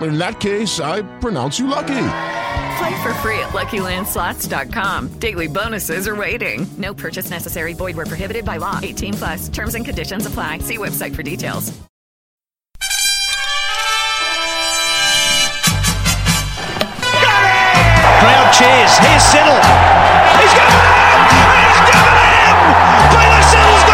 In that case, I pronounce you lucky. Play for free at LuckyLandSlots.com. Daily bonuses are waiting. No purchase necessary. Void were prohibited by law. 18 plus. Terms and conditions apply. See website for details. Crowd cheers. Here's Siddle. He's got it! He's got it in! Taylor Siddle's got a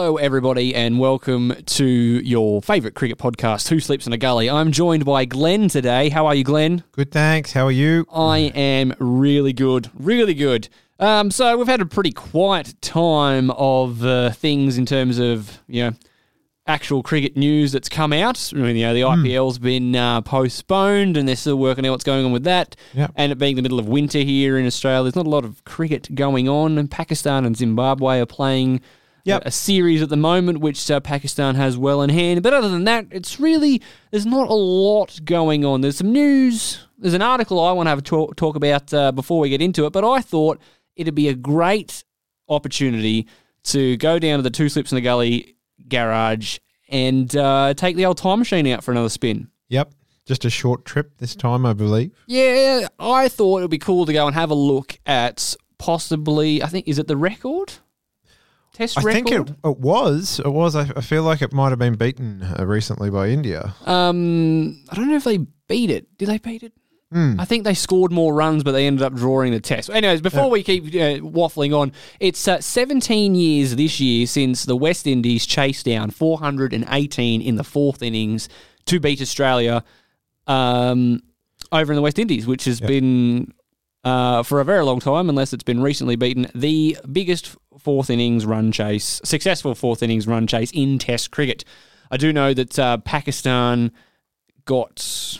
Hello, everybody, and welcome to your favourite cricket podcast, Two Slips in a Gully. I'm joined by Glen today. How are you, Glen? Good, thanks. How are you? I am really good, really good. Um, so we've had a pretty quiet time of uh, things in terms of you know actual cricket news that's come out. I mean, you know, the IPL's been uh, postponed, and they're still working out what's going on with that. Yep. And it being the middle of winter here in Australia, there's not a lot of cricket going on. And Pakistan and Zimbabwe are playing Yep. a, series at the moment, which uh, Pakistan has well in hand. But other than that, it's really there's not a lot going on. There's some news. There's an article I want to have a talk, talk about uh, before we get into it. But I thought it'd be a great opportunity to go down to the Two Slips in the Gully garage and uh, take the old time machine out for another spin. Yep. Just a short trip this time, I believe. Yeah, I thought it would be cool to go and have a look at possibly. I think is it the record test I record? think it, it was. It was. I, I feel like it might have been beaten uh, recently by India. Um, I don't know if they beat it. Did they beat it? Hmm. I think they scored more runs, but they ended up drawing the test. Anyways, before Yeah. we keep uh, waffling on, it's uh, 17 years this year since the West Indies chased down 418 in the fourth innings to beat Australia um, over in the West Indies, which has been uh, for a very long time, unless it's been recently beaten, the biggest fourth innings run chase, successful fourth innings run chase in Test cricket. I do know that uh, Pakistan got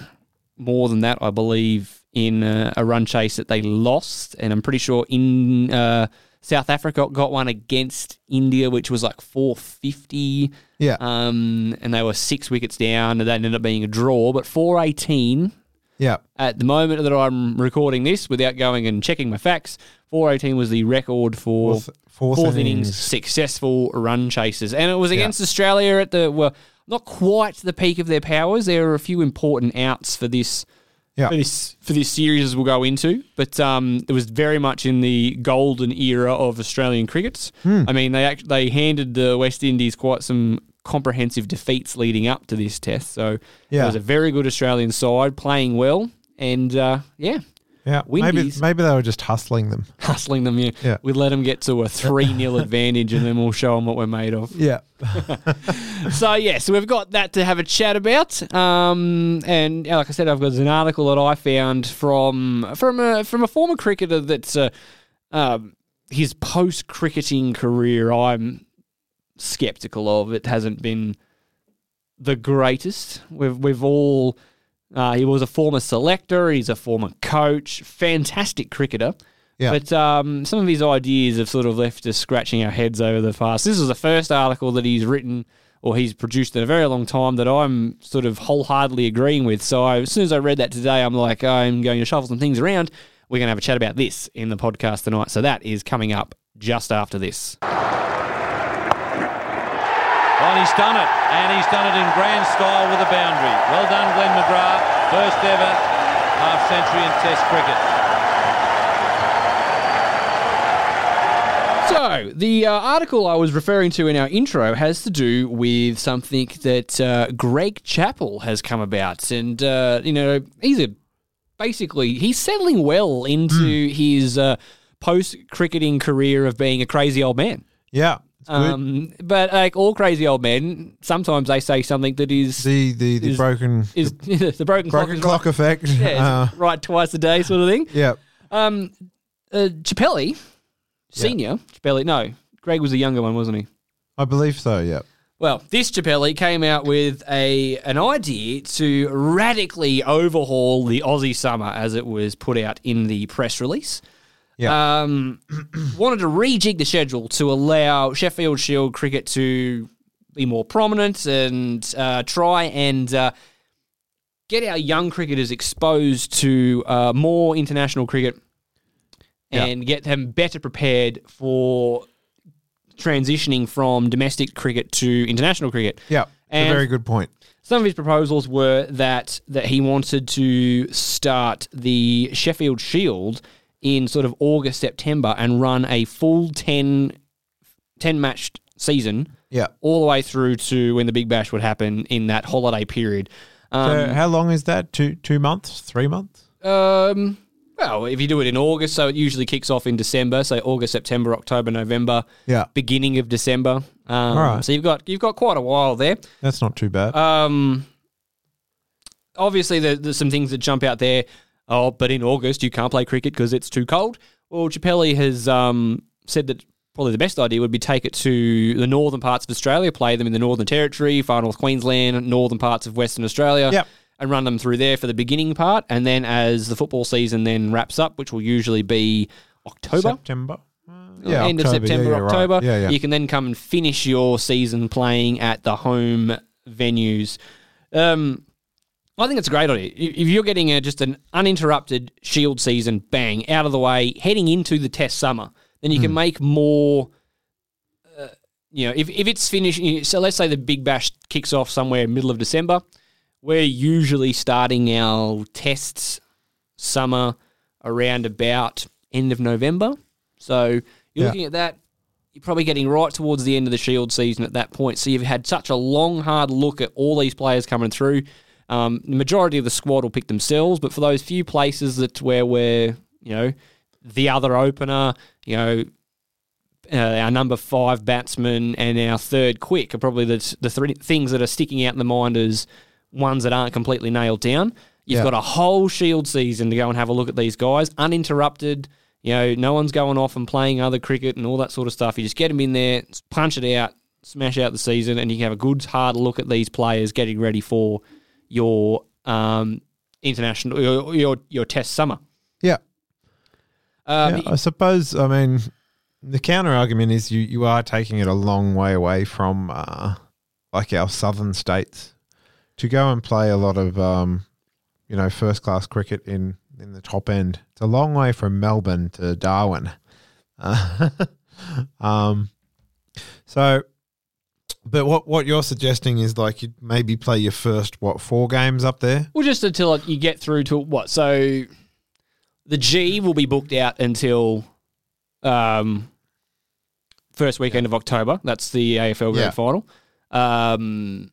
more than that, I believe, in uh, a run chase that they lost, and I'm pretty sure in uh, South Africa got one against India, which was like 450. Yeah. Um, and they were six wickets down, and that ended up being a draw. But 418 Yeah. at the moment that I'm recording this, without going and checking my facts, 418 was the record for Fourth- fourth innings. innings. successful run chases, and it was against Australia at the well, not quite the peak of their powers. There are a few important outs for this. Yeah. For this for this series as we'll go into, but um, it was very much in the golden era of Australian cricket. Hmm. I mean, they act, they handed the West Indies quite some comprehensive defeats leading up to this test. So Yeah. it was a very good Australian side playing well, and uh, yeah, Yeah. Maybe Windies. maybe they were just hustling them. hustling them. Yeah, Yeah. we let them get to a three 0 advantage, and then we'll show them what we're made of. Yeah. So yeah, so we've got that to have a chat about. Um, and like I said, I've got an article that I found from from a from a former cricketer that's uh, um, his post cricketing career. I'm skeptical of. It hasn't been the greatest. We've we've all. Uh, he was a former selector. He's a former coach. Fantastic cricketer. Yeah. But um, some of his ideas have sort of left us scratching our heads over the past. This is the first article that he's written or he's produced in a very long time that I'm sort of wholeheartedly agreeing with. So I, as soon as I read that today, I'm like, I'm going to shuffle some things around. We're going to have a chat about this in the podcast tonight. So that is coming up just after this. Well, he's done it, and he's done it in grand style with a boundary. Well done, Glenn McGrath. First ever half century in Test cricket. So, the uh, article I was referring to in our intro has to do with something that uh, Greg Chappell has come about. And, uh, you know, he's a basically, he's settling well into his uh, post cricketing career of being a crazy old man. Yeah. Um, but like all crazy old men, sometimes they say something that is The the, the is- broken is the broken, broken clock, clock effect. right, yeah, Uh, right twice a day sort of thing. yeah. Um, uh, Chappelli, senior Chappelli, no, Greg was the younger one, wasn't he? I believe so. Yeah. Well, this Chappelli came out with a an idea to radically overhaul the Aussie summer as it was put out in the press release. Yeah. Um, wanted to rejig the schedule to allow Sheffield Shield cricket to be more prominent and uh, try and uh, get our young cricketers exposed to uh, more international cricket Yeah. and get them better prepared for transitioning from domestic cricket to international cricket. Yeah. It's a very good point. Some of his proposals were that that he wanted to start the Sheffield Shield in sort of August September and run a full 10, 10 matched season Yeah. all the way through to when the Big Bash would happen in that holiday period. Um, so how long is that? Two two months? Three months? um, well, if you do it in August, so it usually kicks off in December. So August, September, October, November. Yeah. Beginning of December. Um, All right. So you've got you've got quite a while there. That's not too bad. Um, obviously, there, there's some things that jump out there. Oh, but in August you can't play cricket because it's too cold. Well, Chappelli has um, said that probably the best idea would be take it to the northern parts of Australia, play them in the Northern Territory, far north Queensland, northern parts of Western Australia, Yep. and run them through there for the beginning part, and then as the football season then wraps up, which will usually be October. September. Yeah, end of October. Yeah, September, yeah, right. October. Yeah, yeah. You can then come and finish your season playing at the home venues. Um, I think it's a great idea. If if you're getting a, just an uninterrupted Shield season, bang, out of the way, heading into the Test summer, then you Hmm. can make more. Uh, you know, if, if it's finished, so let's say the Big Bash kicks off somewhere middle of December, we're usually starting our tests summer around about end of November. So you're Yeah. looking at that. You're probably getting right towards the end of the Shield season at that point. So you've had such a long, hard look at all these players coming through. Um, the majority of the squad will pick themselves, but for those few places that where we're, you know, the other opener, you know, uh, our number five batsman and our third quick are probably the, the three things that are sticking out in the mind as ones that aren't completely nailed down. You've Yeah. got a whole Shield season to go and have a look at these guys, uninterrupted. You know, no one's going off and playing other cricket and all that sort of stuff. You just get them in there, punch it out, smash out the season, and you can have a good hard look at these players getting ready for your um, international your, your your test summer. Yeah. Um, yeah, I suppose. I mean, the counter argument is you you are taking it a long way away from uh, like our southern states to go and play a lot of um, you know first class cricket in in the top end. It's a long way from Melbourne to Darwin. Uh, um, so. But what, what you're suggesting is like you'd maybe play your first what four games up there? Well, just until you get through to what? So the G will be booked out until um, first weekend of October. That's the AFL Grand Yeah. Final. Um,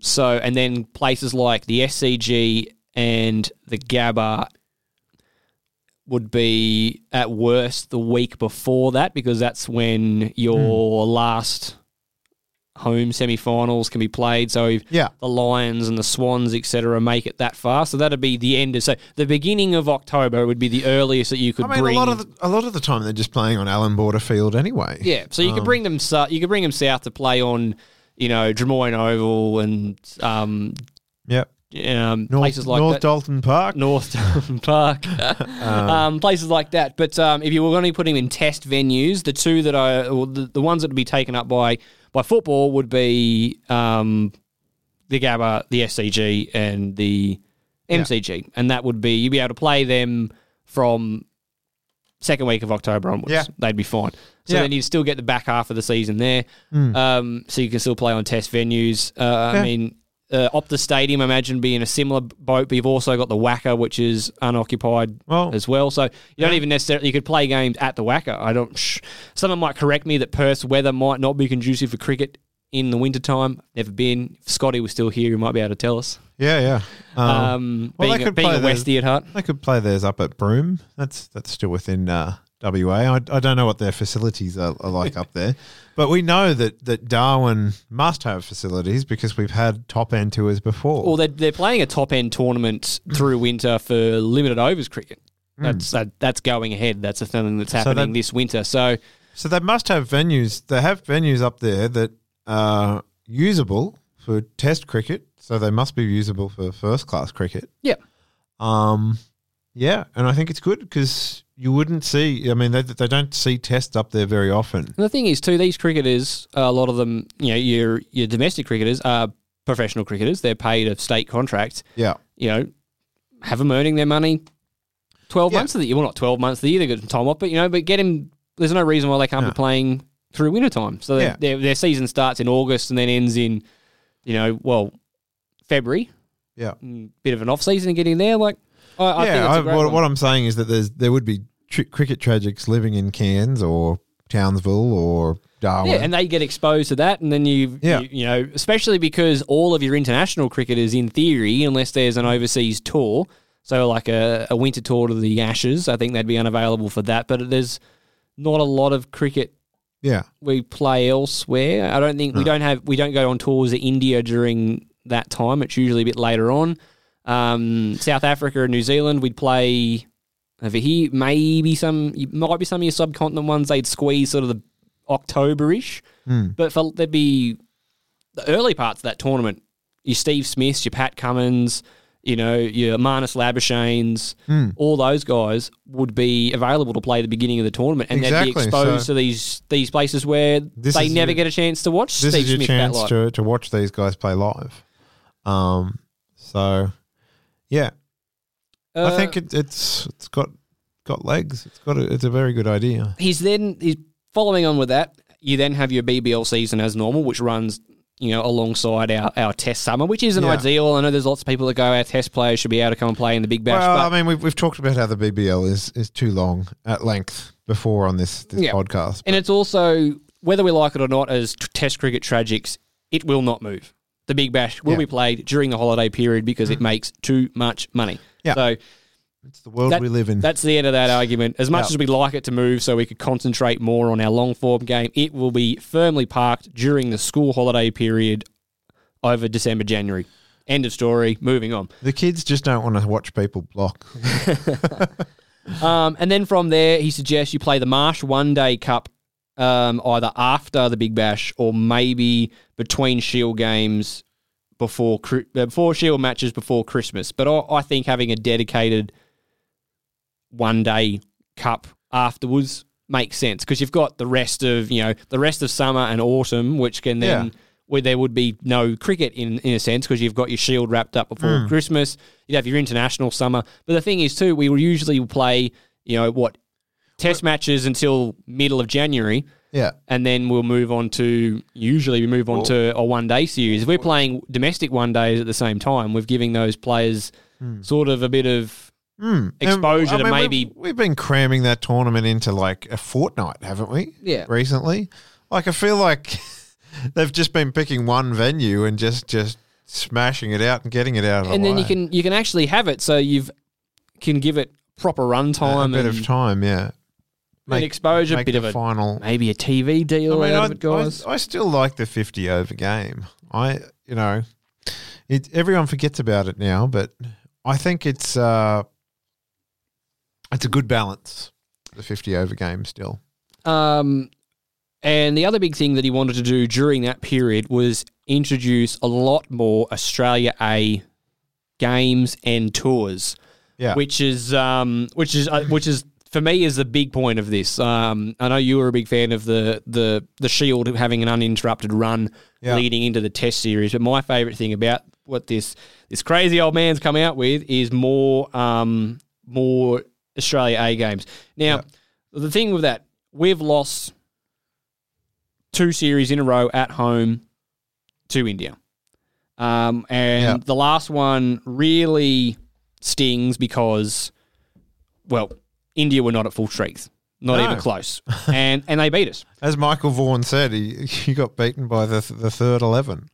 so, and then places like the SCG and the Gabba would be at worst the week before that because that's when your last home semi-finals can be played. So if Yeah. the Lions and the Swans, etc., make it that far, so that'd be the end. Of, so the beginning of October would be the earliest that you could I mean, bring. a lot of the, a lot of the time they're just playing on Allan Border Field anyway. yeah, so you could Um, bring them. You could bring them south to play on, you know, Drummoyne Oval and um, Yep. um, North, places like North that. Dalton Park. North Dalton Park, um, places like that. But um, if you were going to put him in test venues, the two that I, the, the ones that would be taken up by by football would be um, the Gabba, the SCG, and the MCG, and that would be you'd be able to play them from second week of October onwards. Yeah. they'd be fine. So Yeah. then you'd still get the back half of the season there. Mm. Um, so you can still play on test venues. Uh, Yeah. I mean, uh, Optus Stadium, I imagine, being a similar boat, but you've also got the WACA, which is unoccupied as well. So you don't even necessarily you could play games at the WACA. I don't. Sh- someone might correct me that Perth's weather might not be conducive for cricket in the wintertime. Never been. If Scotty was still here, he might be able to tell us. Yeah, yeah. Um, being a- being a theirs- Westie at heart. They could play theirs up at Broome. That's that's still within uh, WA. I, I don't know what their facilities are, are like up there, but we know that that Darwin must have facilities because we've had top end tours before. Well, they're, they're playing a top end tournament through winter for limited overs cricket. Mm. That's that, that's going ahead. That's a thing that's So happening that- this winter. So So they must have venues. They have venues up there that are usable for Test cricket. So they must be usable for first class cricket. Yeah. Um, yeah, and I think it's good because you wouldn't see. I mean, they, they don't see tests up there very often. And the thing is, too, these cricketers, a lot of them, you know, your your domestic cricketers are professional cricketers. They're paid a state contract. Yeah. You know, have them earning their money twelve Yeah. months of the year. Well, not twelve months of the year. They got some time off, but you know, but get him. There's no reason why they can't No. be playing through winter time. So their- Yeah. their their season starts in August and then ends in, you know, well, February. Yeah. Mm, Bit of an off season getting there. Like, I, I think yeah, I, what, what I'm saying is that there's there would be tr- cricket tragics living in Cairns or Townsville or Darwin. Yeah, and they get exposed to that, and then you, Yeah. you, you know, especially because all of your international cricketers, in theory, unless there's an overseas tour, so like a, a winter tour to the Ashes, I think they'd be unavailable for that. But there's not a lot of cricket yeah, we play elsewhere. I don't think we don't have we don't go on tours to India during that time. It's usually a bit later on. Um, South Africa and New Zealand, we'd play over here. Maybe some might be some of your subcontinent ones. They'd squeeze sort of the October-ish, Hmm. but for, there'd be the early parts of that tournament. Your Steve Smiths, your Pat Cummins, you know, your Marnus Labuschagnes, Hmm. all those guys would be available to play the beginning of the tournament, and they'd be exposed so- to these these places where This they never your- get a chance to watch this Steve is your Smith chance to, to watch these guys play live. Um, so yeah, I Uh, think it, it's it's got got legs. It's got a, it's a very good idea. He's then he's following on with that. You then have your BBL season as normal, which runs you know alongside our, our Test summer, which isn't Yeah. ideal. I know there's lots of people that go our Test players should be able to come and play in the Big Bash. well, but I mean, we've we've talked about how the BBL is is too long at length before on this this Yeah. podcast. And it's also whether we like it or not, as t- Test cricket tragics, it will not move. The Big Bash will Yeah. be played during the holiday period because it makes too much money. Yeah. So It's the world that- we live in. That's the end of that argument. As much Yeah. as we'd like it to move so we could concentrate more on our long form game, it will be firmly parked during the school holiday period over December, January. End of story. Moving on. the kids just don't want to watch people block. Um, and then from there, he suggests you play the Marsh One Day Cup um, either after the Big Bash or maybe between Shield games before uh, before Shield matches before Christmas. But I, I think having a dedicated one day cup afterwards makes sense because you've got the rest of you know the rest of summer and autumn, which can then Yeah. where there would be no cricket in in a sense because you've got your Shield wrapped up before Mm. Christmas. You'd have your international summer, but the thing is too, we will usually play you know what test matches until middle of January. Yeah. And then we'll move on to usually we move on to a one day series. If we're playing domestic one days at the same time, we're giving those players sort of a bit of Hmm. exposure And, to I mean, maybe we've, we've been cramming that tournament into like a fortnight, haven't we? Yeah. Recently, like I feel like they've just been picking one venue and just just smashing it out and getting it out. Of and the then you can you can actually have it so you've can give it proper run time a, bit of time, yeah. And exposure, make bit of a final. maybe a TV deal I mean, out I, of it, guys. I, I still like the fifty over game. I you know, it everyone forgets about it now, but I think it's uh, it's a good balance. The fifty over game still. Um, and the other big thing that he wanted to do during that period was introduce a lot more Australia A games and tours. Yeah. which is um, which is uh, which is for me is the big point of this. Um, I know you were a big fan of the the the Shield having an uninterrupted run Yeah. leading into the Test series, but my favourite thing about what this this crazy old man's come out with is more um, more Australia A games. Now, the thing with that, we've lost two series in a row at home to India. Um, and Yeah. the last one really stings because, well, India were not at full strength, not No. even close, and and they beat us. As Michael Vaughan said, he, he got beaten by the the third eleven.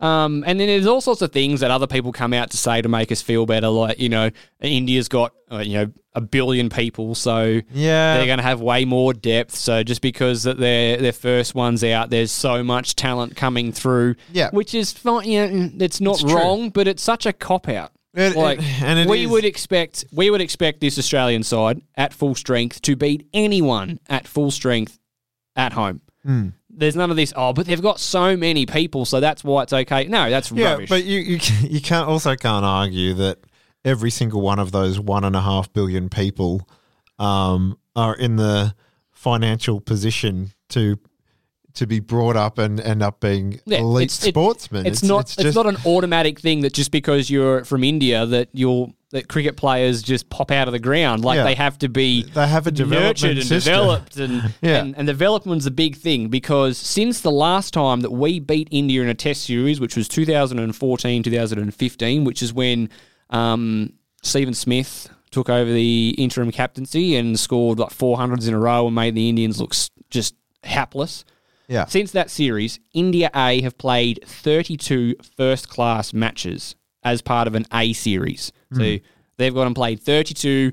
Um, and then there's all sorts of things that other people come out to say to make us feel better, like you know, India's got uh, you know a billion people, so Yeah. they're going to have way more depth. So just because that they're their first ones out, there's so much talent coming through. Yeah. which is fine. You know, it's not It's true. wrong, but it's such a cop out. It- like it- and it we is- would expect, we would expect this Australian side at full strength to beat anyone at full strength at home. Hmm. There's none of this. Oh, but they've got so many people, so that's why it's okay. No, that's Yeah, rubbish. but you you you can't also can't argue that every single one of those one and a half billion people um, are in the financial position to to be brought up and end up being Yeah, elite it's- sportsmen. It's, not. It's, just- not an automatic thing that just because you're from India that you'll that cricket players just pop out of the ground. Like Yeah. they have to be. They have a nurtured and system. developed, and, Yeah. and and development's a big thing because since the last time that we beat India in a Test series, which was 2014, 2015, which is when um, Stephen Smith took over the interim captaincy and scored like 400s in a row and made the Indians look just hapless. Yeah. Since that series, India A have played 32 first class matches as part of an A series. So Mm. they've gone and played 32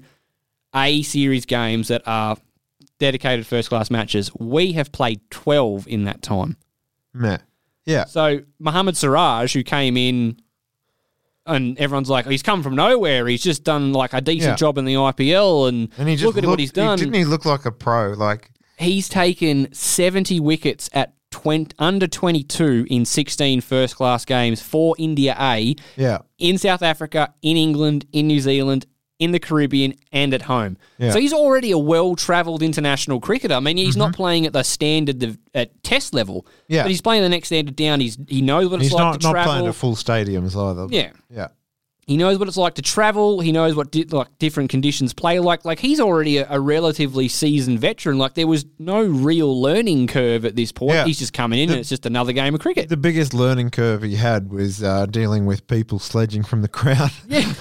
A series games that are dedicated first class matches. We have played 12 in that time. Meh. Yeah. So Mohammad Siraj, who came in and everyone's like, he's come from nowhere. He's just done like a decent Yeah. job in the IPL and, And he just look at what he's done. Didn't he look like a pro? Like He's taken 70 wickets at 20, under 22 in 16 first class games for India A yeah, in South Africa, in England, in New Zealand, in the Caribbean, and at home. Yeah. So he's already a well travelled international cricketer. I mean, he's Mm-hmm. not playing at the standard of, at test level, Yeah. but he's playing the next standard down. He's He knows what it's he's like not to not travel. playing at full stadiums either. Yeah. yeah. He knows what it's like to travel. He knows what di- like different conditions play like. Like he's already a, a relatively seasoned veteran. Like there was no real learning curve at this point. Yeah. He's just coming in The- and it's just another game of cricket. The biggest learning curve he had was uh, dealing with people sledging from the crowd. Yeah.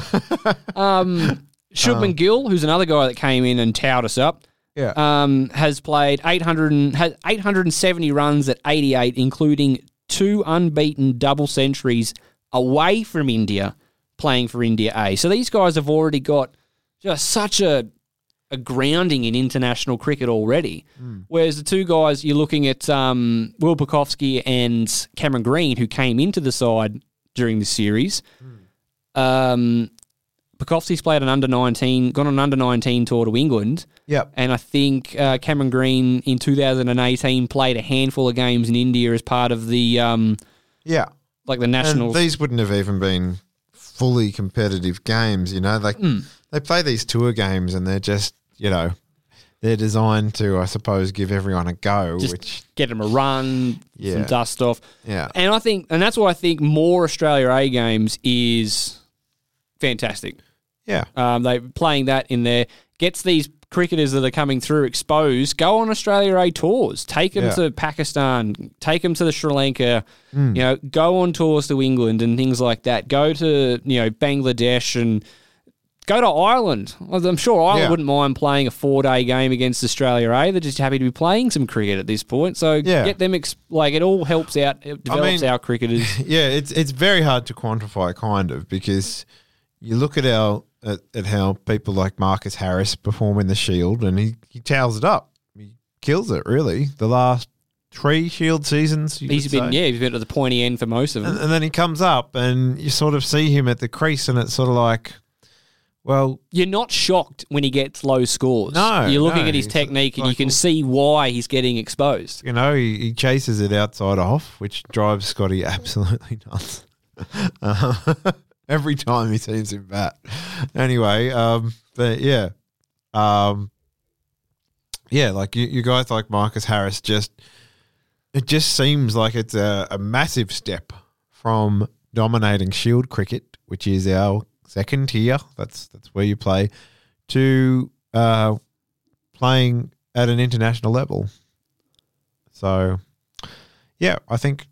Um, Shubman Gill, who's another guy that came in and towed us up, Yeah. um, has played 800 and, has 870 runs at 88, including two unbeaten double centuries away from India, playing for India A. So these guys have already got just such a a grounding in international cricket already. Whereas the two guys you're looking at, um, Will Pucovski and Cameron Green, who came into the side during the series. Um, Pucovski's played an under 19, gone on an under 19 tour to England. Yep. And I think uh, Cameron Green in 2018 played a handful of games in India as part of the um, Yeah. like the nationals. And these wouldn't have even been fully competitive games, you know. Like Hmm. they play these tour games and they're just, you know, they're designed to, I suppose, give everyone a go, Just which get them a run, some Yeah. dust off. Yeah. And I think, and that's why I think more Australia A games is fantastic. Yeah. Um, they playing that in there gets these cricketers that are coming through exposed. Go on Australia A tours. Take them Yeah. to Pakistan. Take them to the Sri Lanka. Mm. You know, go on tours to England and things like that. Go to you know Bangladesh and go to Ireland. I'm sure Ireland Yeah. wouldn't mind playing a four day game against Australia A. They're just happy to be playing some cricket at this point. So Yeah. get them ex- like it all helps out. It develops mean- our cricketers. yeah, it's it's very hard to quantify, kind of, because you look at our at, at how people like Marcus Harris perform in the Shield, and he he towels it up. He kills it, really. The last three Shield seasons, He's been say. yeah, he's been at the pointy end for most of them. and, and then he comes up, and you sort of see him at the crease, and it's sort of like, well, You're not shocked when he gets low scores. No, you're looking no, at his technique and you can see why he's getting exposed. you know, he, he chases it outside off, which drives Scotty absolutely nuts. Uh, every time he sees him bat. Anyway, um, but yeah, um, yeah, like you, you guys like Marcus Harris, just it just seems like it's a, a massive step from dominating Shield cricket, which is our second tier. That's that's where you play, to uh, playing at an international level. So, yeah, I think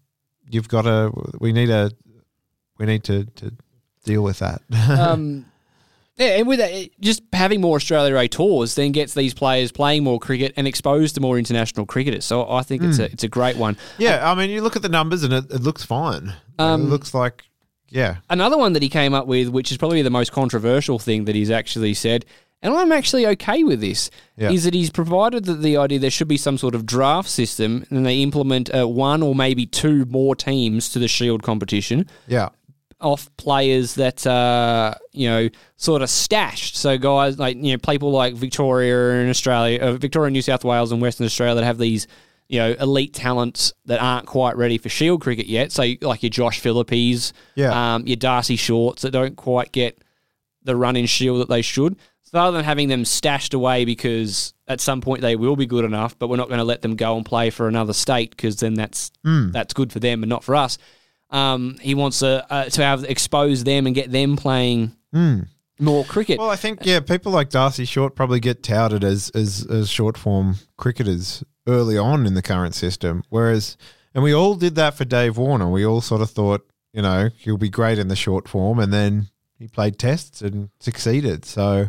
you've got to. We need a. We need to to deal with that. um, yeah, and with that, it- just having more Australia A tours then gets these players playing more cricket and exposed to more international cricketers. So I think it's Mm. a it's a great one. yeah, I mean, you look at the numbers and it, it looks fine. Um, it looks like, yeah, Another one that he came up with, which is probably the most controversial thing that he's actually said, and I'm actually okay with this, Yeah. is that he's provided that the idea there should be some sort of draft system and they implement uh, one or maybe two more teams to the Shield competition. yeah, off players that uh, you know sort of stashed. So guys like you know people like Victoria and Australia, uh, Victoria, New South Wales, and Western Australia that have these you know elite talents that aren't quite ready for Shield cricket yet. So like your Josh Philippes, Yeah. um, your Darcy Shorts that don't quite get the run in Shield that they should. So rather than having them stashed away because at some point they will be good enough, but we're not going to let them go and play for another state because then that's Mm. that's good for them and not for us. Um, he wants to uh, to have expose them and get them playing Mm. more cricket. Well, I think yeah, people like Darcy Short probably get touted as as as short form cricketers early on in the current system, whereas and we all did that for Dave Warner. We all sort of thought, you know, he'll be great in the short form, and then he played tests and succeeded. So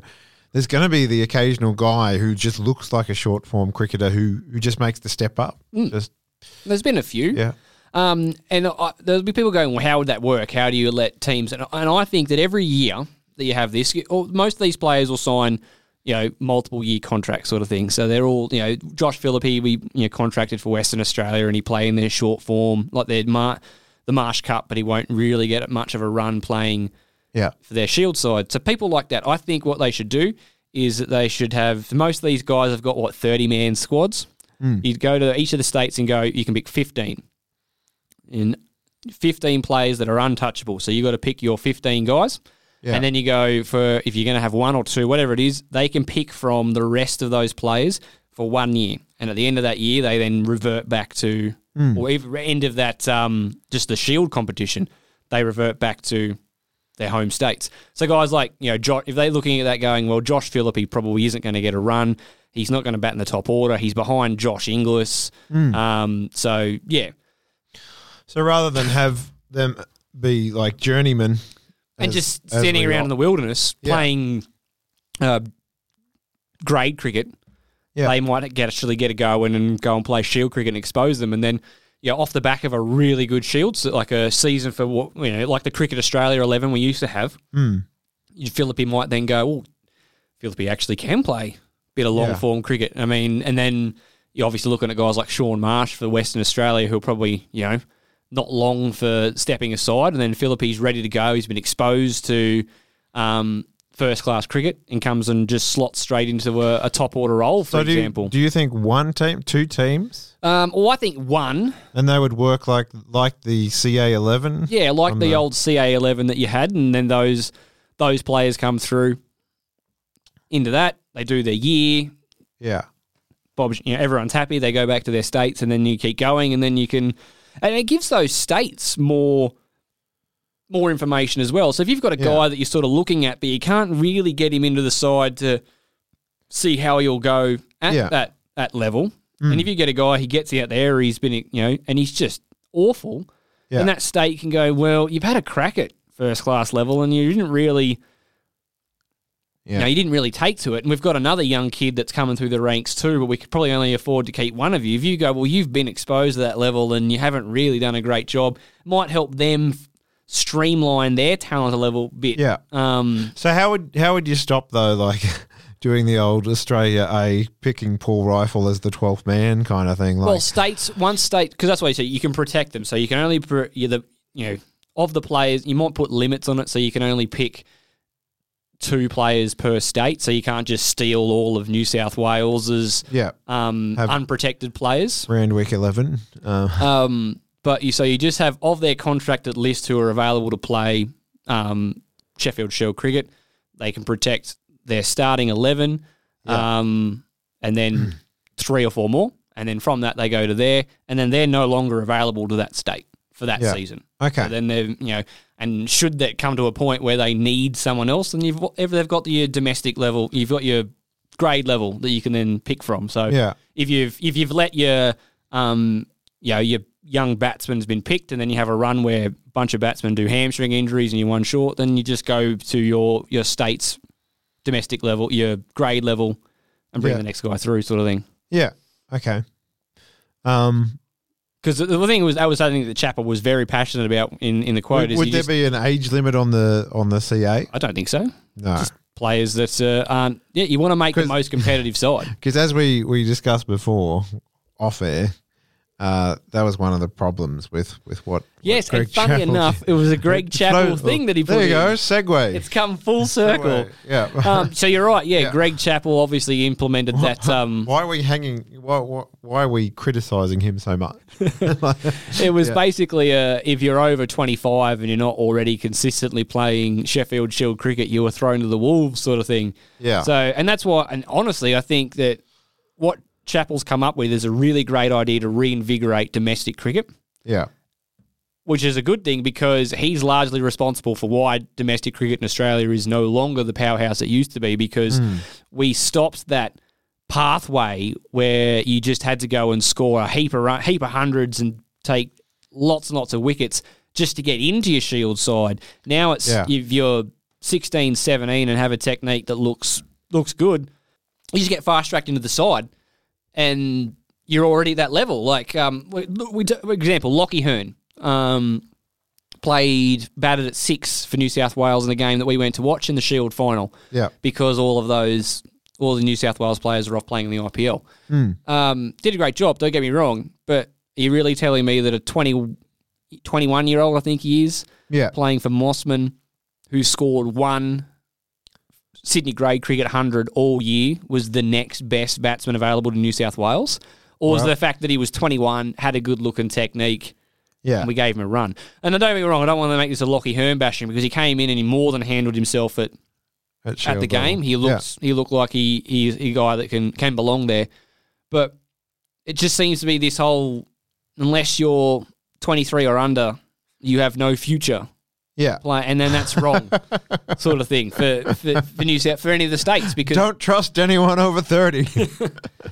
there's going to be the occasional guy who just looks like a short form cricketer who who just makes the step up. Just There's been a few. yeah, Um, and I, there'll be people going, well, how would that work? How do you let teams? And, and I think that every year that you have this, or most of these players will sign, you know, multiple year contracts sort of thing. So they're all, you know, Josh Philippe, we you know contracted for Western Australia, and he play in their short form, like their Mar- the Marsh Cup, but he won't really get much of a run playing yeah, for their shield side. So people like that, I think what they should do is that they should have most of these guys have got what thirty man squads. Mm. You'd go to each of the states and go, you can pick fifteen. In fifteen players that are untouchable. So you got to pick your fifteen guys. Yeah. And then you go for if you're going to have one or two, whatever it is, they can pick from the rest of those players for one year. And at the end of that year, they then revert back to, Mm. or even end of that, um, just the Shield competition, they revert back to their home states. So guys like you know, jo- if they're looking at that going, well, Josh Philippe probably isn't going to get a run. He's not going to bat in the top order. He's behind Josh Inglis. Mm. Um, so yeah, So rather than have them be like journeymen and as- just as standing around are- in the wilderness Yeah. playing uh, grade cricket, Yeah. they might get actually get a go in and go and play shield cricket and expose them, and then yeah, off the back of a really good shield, so like a season for what you know, like the Cricket Australia eleven we used to have. Mm. Philippe might then go, oh, Philippe actually can play a bit of long Yeah. form cricket. I mean, and then you're obviously looking at guys like Shaun Marsh for Western Australia, who are probably, you know, not long for stepping aside. And then Philippe's ready to go. He's been exposed to um, first class cricket and comes and just slots straight into a, a top order role, for So do you, example. do you think one team, two teams, um, well, I think one, and they would work like like the CA eleven? yeah, like on the, old CA eleven that you had, and then those those players come through into that. They do their year. Yeah. Bob, you know, everyone's happy. They go back to their states, and then you keep going, and then you can, and it gives those states more, more information as well. So if you've got a Yeah. guy that you're sort of looking at, but you can't really get him into the side to see how he'll go at Yeah. that that level, Mm. and if you get a guy, he gets out there, he's been, you know, and he's just awful, Yeah. and that state can go, well, you've had a crack at first class level, and you didn't really. Yeah. You you didn't really take to it. And we've got another young kid that's coming through the ranks too, but we could probably only afford to keep one of you. If you go, well, you've been exposed to that level and you haven't really done a great job, might help them streamline their talent a level bit. Yeah. Um, So how would how would you stop though, like doing the old Australia A picking Paul Reiffel as the twelfth man kind of thing? Like, well, states, one state, because that's what you say, you can protect them. So you can only, you're the, you know, of the players, you might put limits on it so you can only pick two players per state. So you can't just steal all of New South Wales's yeah, um, unprotected players. Randwick eleven. Uh, Um, but you so you just have of their contracted list who are available to play um, Sheffield Shield cricket. They can protect their starting eleven, Yeah. um, and then three or four more, and then from that they go to there, and then they're no longer available to that state for that Yeah. season. Okay. So then they've you know, and should that come to a point where they need someone else, then you've if they've got your domestic level, you've got your grade level that you can then pick from. So Yeah. if you've if you've let your um you know your young batsman's been picked, and then you have a run where a bunch of batsmen do hamstring injuries and you're one short, then you just go to your your state's domestic level, your grade level, and bring Yeah. the next guy through, sort of thing. Yeah. Okay. Um, Because the, thing was that was something that Chappell was very passionate about in, in the quote. would is would there just- be an age limit on the on the CA? I don't think so. No. Just players that uh, aren't. Yeah, you want to make the most competitive side. Because as we, we discussed before, off air, uh, that was one of the problems with, with what. Yes, what and funny Chappell enough, did. it was a Greg Chappell thing that he put There you in. go, segue. It's come full circle. Segue, Yeah. um, so you're right. Yeah, Yeah. Greg Chappell obviously implemented that. Um, why are we hanging? Why, why, why are we criticizing him so much? it was Yeah. basically uh, if you're over 25 and you're not already consistently playing Sheffield Shield cricket, you were thrown to the wolves, sort of thing. Yeah. So, and that's why, and honestly, I think that what Chappell's come up with is a really great idea to reinvigorate domestic cricket. Yeah. which is a good thing because he's largely responsible for why domestic cricket in Australia is no longer the powerhouse it used to be because Mm. we stopped that pathway where you just had to go and score a heap of heap of hundreds and take lots and lots of wickets just to get into your shield side. Now it's Yeah. if you're 16, 17 and have a technique that looks looks good, you just get fast tracked into the side and you're already at that level. Like, um, we, we, for example, Lockie Hearne um, played, batted at six for New South Wales in the game that we went to watch in the Shield final Yeah. because all of those, all the New South Wales players are off playing in the IPL. Mm. Um, did a great job, don't get me wrong, but are you really telling me that a 20, 21 year old, I think he is, Yeah. playing for Mosman, who scored one Sydney grade cricket 100 all year, was the next best batsman available to New South Wales? Or was it the fact that he was 21, had a good look and technique, Yeah. and we gave him a run? And I don't get me wrong, I don't want to make this a Lockie Hearne bashing because he came in and he more than handled himself at At, at the game. He looks he looked like he he's a guy that can can belong there. But it just seems to be this whole unless you're 23 or under, you have no future. Yeah. And then that's wrong, sort of thing for, for for New South for any of the states because Don't trust anyone over 30.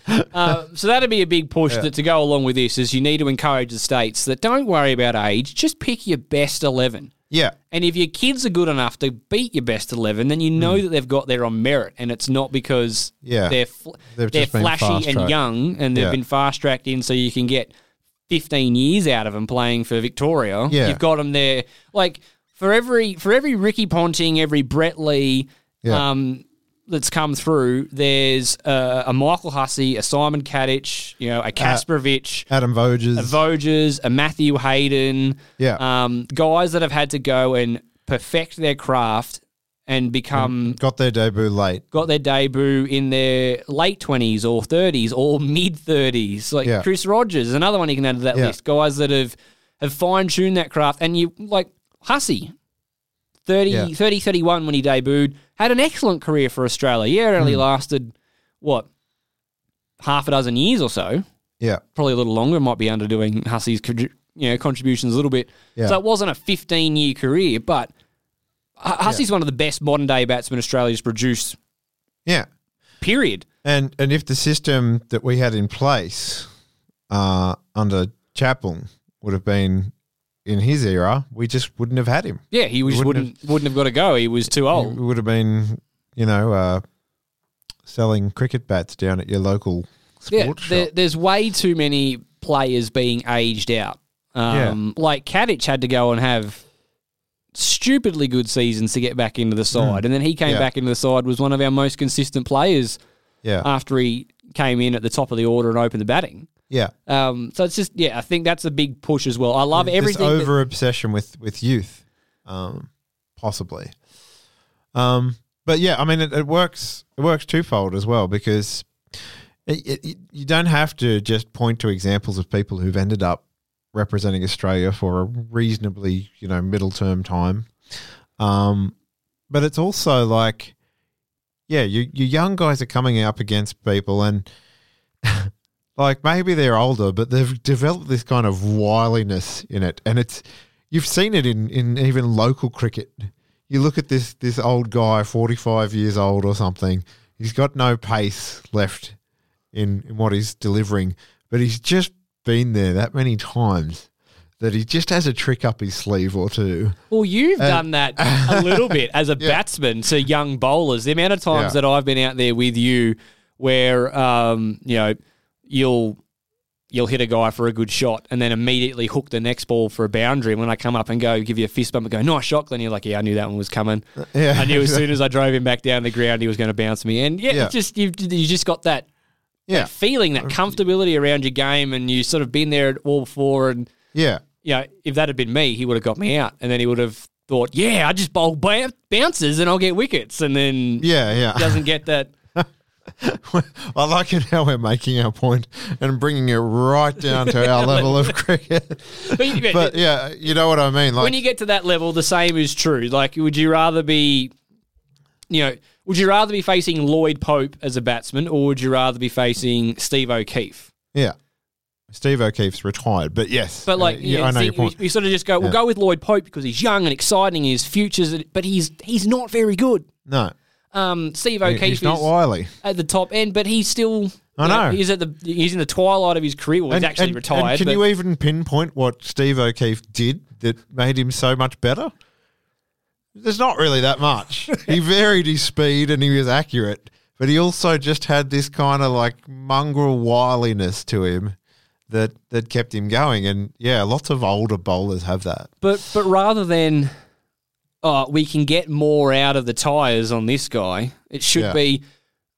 uh, so that'd be a big push Yeah. that to go along with this is you need to encourage the states that don't worry about age, just pick your best 11. yeah. And if your kids are good enough to beat your best 11, then you know that they've got there on merit and it's not because Hmm. Yeah. they're fl- they're been flashy and young and they've Yeah. been fast tracked in so you can get 15 years out of them playing for Victoria. Yeah. You've got them there like for every for every Ricky Ponting, every Brett Lee Yeah. um that's come through, there's uh, a Michael Hussey, a Simon Katich, you know, a Kasprowicz, Adam Voges. a Voges, a Matthew Hayden, Yeah. um, guys that have had to go and perfect their craft and become Got their debut late. got their debut in their late twenties or thirties or mid thirties. Like Yeah. Chris Rogers, another one you can add to that Yeah. list. Guys that have have fine tuned that craft, and you like Hussey. 30, Yeah. 30, 31 when he debuted, had an excellent career for Australia. Yeah, it only Hmm. lasted what half a dozen years or so Yeah. probably a little longer. Might be underdoing Hussey's you know contributions a little bit. Yeah. So it wasn't a 15 year career, but Hu- Hussey's one of the best modern day batsmen Australia's produced. Yeah. Period. And and if the system that we had in place uh, under Chappell would have been in his era, we just wouldn't have had him. Yeah, he just wouldn't wouldn't have got to go. He was too old. Would have been, you know, uh, selling cricket bats down at your local Yeah, sports shop. there's way too many players being aged out. Um, Like Katich had to go and have stupidly good seasons to get back into the side, and then he came Mm. Yeah. back into the side was one of our most consistent players. Yeah. after he came in at the top of the order and opened the batting. Yeah. Um, so it's just yeah, I think that's a big push as well. I love This everything. over obsession with with youth, um, possibly. Um, but yeah, I mean, it, it works. It works twofold as well because it, it, you don't have to just point to examples of people who've ended up representing Australia for a reasonably, you know, middle term time. Um, but it's also like, yeah, you, you young guys are coming up against people and like maybe they're older, but they've developed this kind of wiliness in it, and it's you've seen it in in even local cricket. You look at this this old guy, forty five years old or something. He's got no pace left in in what he's delivering, but he's just been there that many times that he just has a trick up his sleeve or two. Well, you've done that a little bit as a Yeah. batsman to young bowlers. The amount of times Yeah. that I've been out there with you, where um, you know you'll you'll hit a guy for a good shot and then immediately hook the next ball for a boundary. And when I come up and go give you a fist bump and go nice shot, Glen, you're like, yeah, I knew that one was coming. Uh, yeah. I knew as soon as I drove him back down the ground, he was going to bounce me. And yeah, Yeah. just you you just got that. Yeah. that feeling, that uh, comfortability around your game, and you sort of been there all before, and Yeah. you know, if that had been me, he would have got me out, and then he would have thought, "Yeah, I just bowl ba- bounces and I'll get wickets," and then Yeah, yeah. doesn't get that. I like it how we're making our point and bringing it right down to our level of cricket. But, But yeah, you know what I mean. Like, when you get to that level, the same is true. Like, would you rather be, you know, would you rather be facing Lloyd Pope as a batsman, or would you rather be facing Steve O'Keefe? yeah, Steve O'Keefe's retired, but yes, But like, uh, you yeah, I know see, your point. we, we sort of just go, we'll go with Lloyd Pope because he's young and exciting, his futures, but he's he's not very good. no, Um, Steve O'Keefe he's not is wily. at the top end, but he's still. I know. he's at the he's in the twilight of his career. Well, he's actually retired. can but- you even pinpoint what Steve O'Keefe did that made him so much better? There's not really that much. he varied his speed and he was accurate, but he also just had this kind of like mongrel wiliness to him that that kept him going. And yeah, lots of older bowlers have that. But but rather than oh, we can get more out of the tires on this guy, it should Yeah. be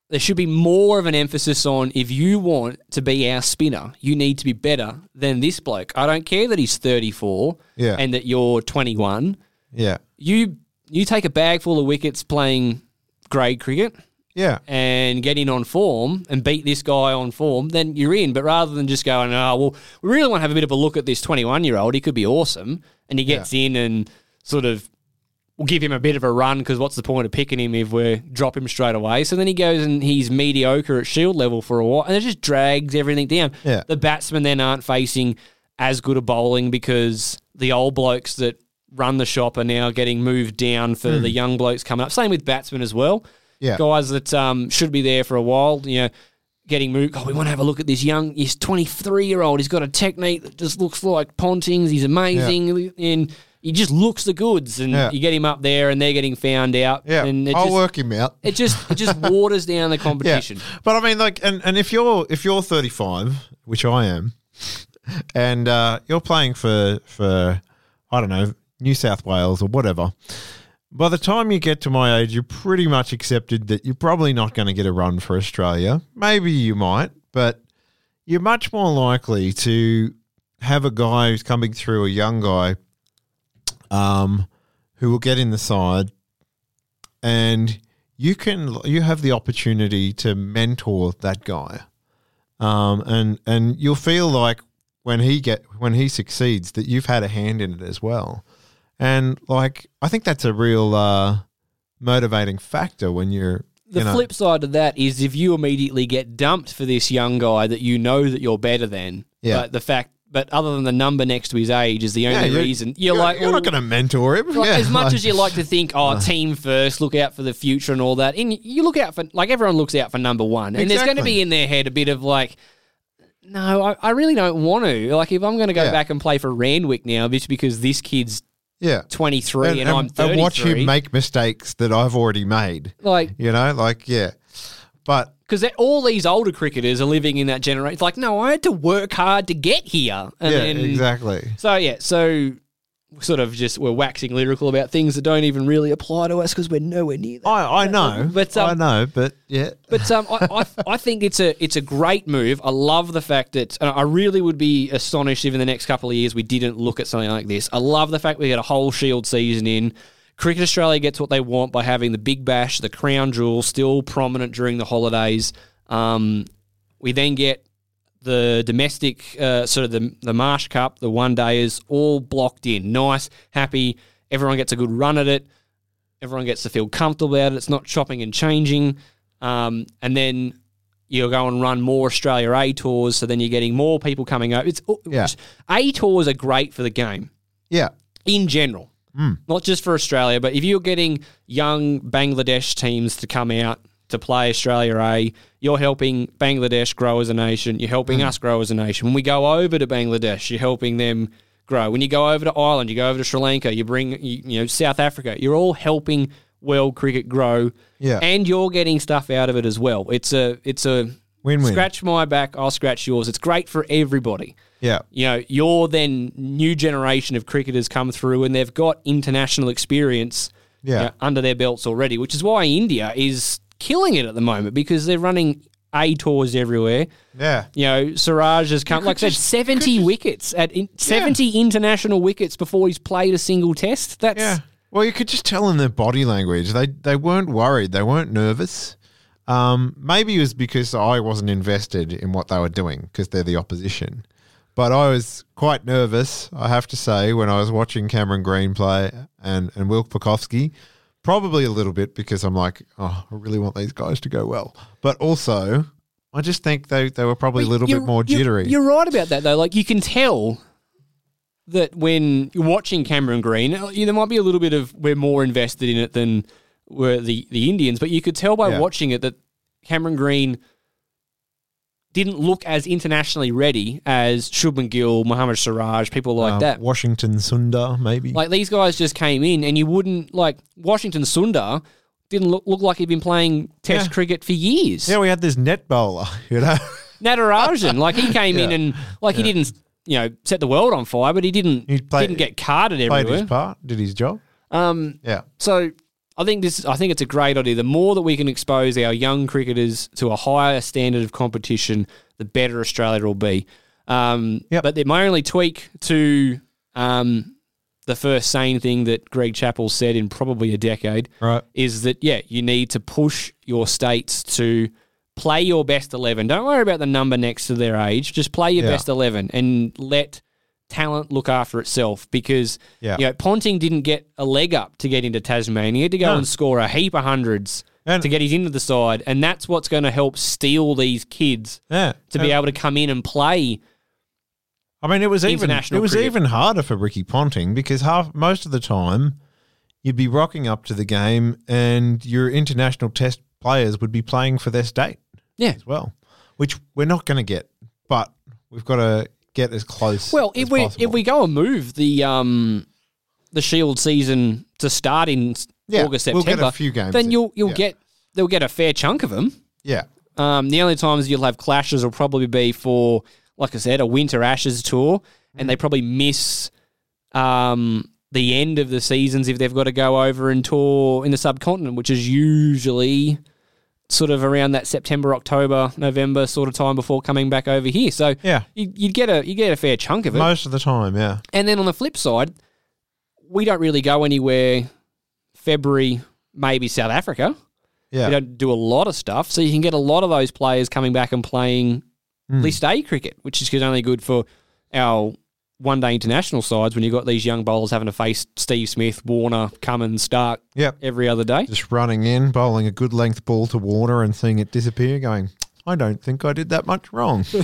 there should be more of an emphasis on if you want to be our spinner, you need to be better than this bloke. I don't care that he's 34 Yeah. and that you're 21. Yeah, You you take a bag full of wickets playing grade cricket yeah, and get in on form and beat this guy on form, then you're in. But rather than just going, oh, well, we really want to have a bit of a look at this 21 year old, he could be awesome. And he gets in and sort of we'll give him a bit of a run because what's the point of picking him if we drop him straight away? So then he goes and he's mediocre at shield level for a while and it just drags everything down. Yeah. The batsmen then aren't facing as good a bowling because the old blokes that run the shop are now getting moved down for Hmm. the young blokes coming up. Same with batsmen as well yeah. guys that um, should be there for a while, you know, getting moved. Oh, we want to have a look at this young, he's 23 year old. He's got a technique that just looks like Pontings. He's amazing. And he just looks the goods. And Yeah. you get him up there and they're getting found out. Yeah, And it I'll just, work him out. It just, it just waters down the competition. But I mean, like, and, and if you're if you're 35, which I am, and uh, you're playing for for I don't know New South Wales or whatever, by the time you get to my age, you're pretty much accepted that you're probably not going to get a run for Australia. Maybe you might, but you're much more likely to have a guy who's coming through, a young guy, um, who will get in the side, and you can you have the opportunity to mentor that guy, um, and and you'll feel like when he get when he succeeds that you've had a hand in it as well, and like I think that's a real uh, motivating factor when you're The you know, flip side of that is if you immediately get dumped for this young guy that you know that you're better than, Yeah. but the fact, but other than the number next to his age is the Yeah, only you're- reason. You're, you're- like, you're not going to mentor him. Like, Yeah, as much like- as you like to think, oh, team first, look out for the future and all that, and you look out for like everyone looks out for number one, and there's going to be in their head a bit of like, no, I, I really don't want to. Like, if I'm going to go Yeah. back and play for Randwick now, just because this kid's yeah 23 and, I'm 33, and watch him make mistakes that I've already made. like You know, like yeah, but because all these older cricketers are living in that generation. It's like, no, I had to work hard to get here, and yeah, then exactly. So yeah, so sort of just we're waxing lyrical about things that don't even really apply to us because we're nowhere near that. I I know, But, I um, know, but yeah, But um, I, I, I think it's a it's a great move. I love the fact that and I really would be astonished if in the next couple of years we didn't look at something like this. I love the fact we get a whole Shield season in. Cricket Australia gets what they want by having the Big Bash, the Crown Jewel, still prominent during the holidays. Um, we then get the domestic, uh, sort of the the Marsh Cup, the one dayers, all blocked in. Nice, happy. Everyone gets a good run at it. Everyone gets to feel comfortable about it. It's not chopping and changing. Um, and then you'll go and run more Australia A tours, so then you're getting more people coming over. It's Yeah. A tours are great for the game Yeah. in general, Mm. not just for Australia. But if you're getting young Bangladesh teams to come out to play Australia A, you're helping Bangladesh grow as a nation. You're helping us grow as a nation. When we go over to Bangladesh, you're helping them grow. When you go over to Ireland, you go over to Sri Lanka, you bring you, you know South Africa. You're all helping world cricket grow. Yeah. and you're getting stuff out of it as well. It's a it's a Win-win. Scratch my back, I'll scratch yours. It's great for everybody Yeah. you know, your then new generation of cricketers come through and they've got international experience Yeah. you know, under their belts already, which is why India is killing it at the moment because they're running A tours everywhere. Yeah. You know, Siraj has come, like I said, 70 wickets at in, 70 international wickets before he's played a single test. That's Yeah. Well, you could just tell in their body language. They they weren't worried. They weren't nervous. Um, maybe it was because I wasn't invested in what they were doing because they're the opposition. But I was quite nervous, I have to say, when I was watching Cameron Green play and, and Will Pucovski. Probably a little bit because I'm like, oh, I really want these guys to go well. But also, I just think they, they were probably a little bit You're- more you're- jittery. You're, right about that, though. Like, you can tell that when you're watching Cameron Green, uh, there might be a little bit of we're more invested in it than were the, the Indians, but you could tell by Yeah. watching it that Cameron Green didn't look as internationally ready as Shubman Gill, Mohammad Siraj, people like Uh, that. Washington Sundar, maybe. Like these guys just came in, and you wouldn't like Washington Sundar didn't look, look like he'd been playing Test Yeah. cricket for years. yeah, we had this net bowler, you know. Natarajan, like he came in and like he didn't, you know, set the world on fire, but he didn't He played- didn't get carded everywhere. Played his part, did his job. Um, Yeah. so I think this, I think it's a great idea. The more that we can expose our young cricketers to a higher standard of competition, the better Australia will be. Um, But my only tweak to um, the first sane thing that Greg Chappell said in probably a decade Right. is that yeah, you need to push your states to play your best eleven. Don't worry about the number next to their age. Just play your Yeah. best eleven and let talent look after itself because Yeah. you know Ponting didn't get a leg up to get into Tasmania. He had to go No. and score a heap of hundreds And- to get his into the side, and that's what's going to help steel these kids Yeah. to be And- able to come in and play. I mean, it was even it was cricket. even harder for Ricky Ponting because half most of the time you'd be rocking up to the game and your international test players would be playing for their state Yeah. as well, which we're not going to get, but we've got to get as close. Well, if we possible. if we go and move the um the Shield season to start in Yeah, August we'll September, get a few games then you'll you'll Yeah. get they'll get a fair chunk of them. yeah, Um, the only times you'll have clashes will probably be for, like I said, a winter Ashes tour, and they probably miss um, the end of the seasons if they've got to go over and tour in the subcontinent, which is usually sort of around that September, October, November sort of time before coming back over here. So Yeah. you, you'd get a you get a fair chunk of it. most of the time, yeah, And then on the flip side, we don't really go anywhere February, maybe South Africa. yeah, We don't do a lot of stuff. So you can get a lot of those players coming back and playing Hmm. list A cricket, which is only good for our one day international sides when you've got these young bowlers having to face Steve Smith, Warner, Cummins, Stark Yep. every other day. just running in, bowling a good length ball to Warner and seeing it disappear, going, I don't think I did that much wrong.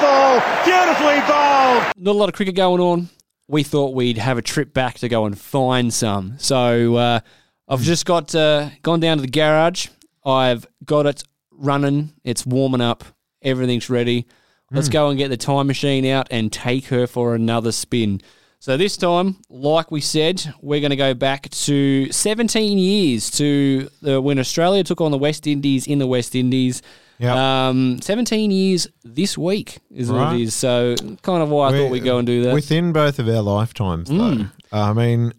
Ball, beautifully bowled. Not a lot of cricket going on. We thought we'd have a trip back to go and find some. So uh, I've just got uh, gone down to the garage. I've got it running. It's warming up. Everything's ready. Let's go and get the time machine out and take her for another spin. So this time, like we said, we're going to go back to 17 years to the, when Australia took on the West Indies in the West Indies. Yep. Um, 17 years this week is what Right. it is. So kind of why I thought we'd go and do that. Within both of our lifetimes, though. Mm. I mean,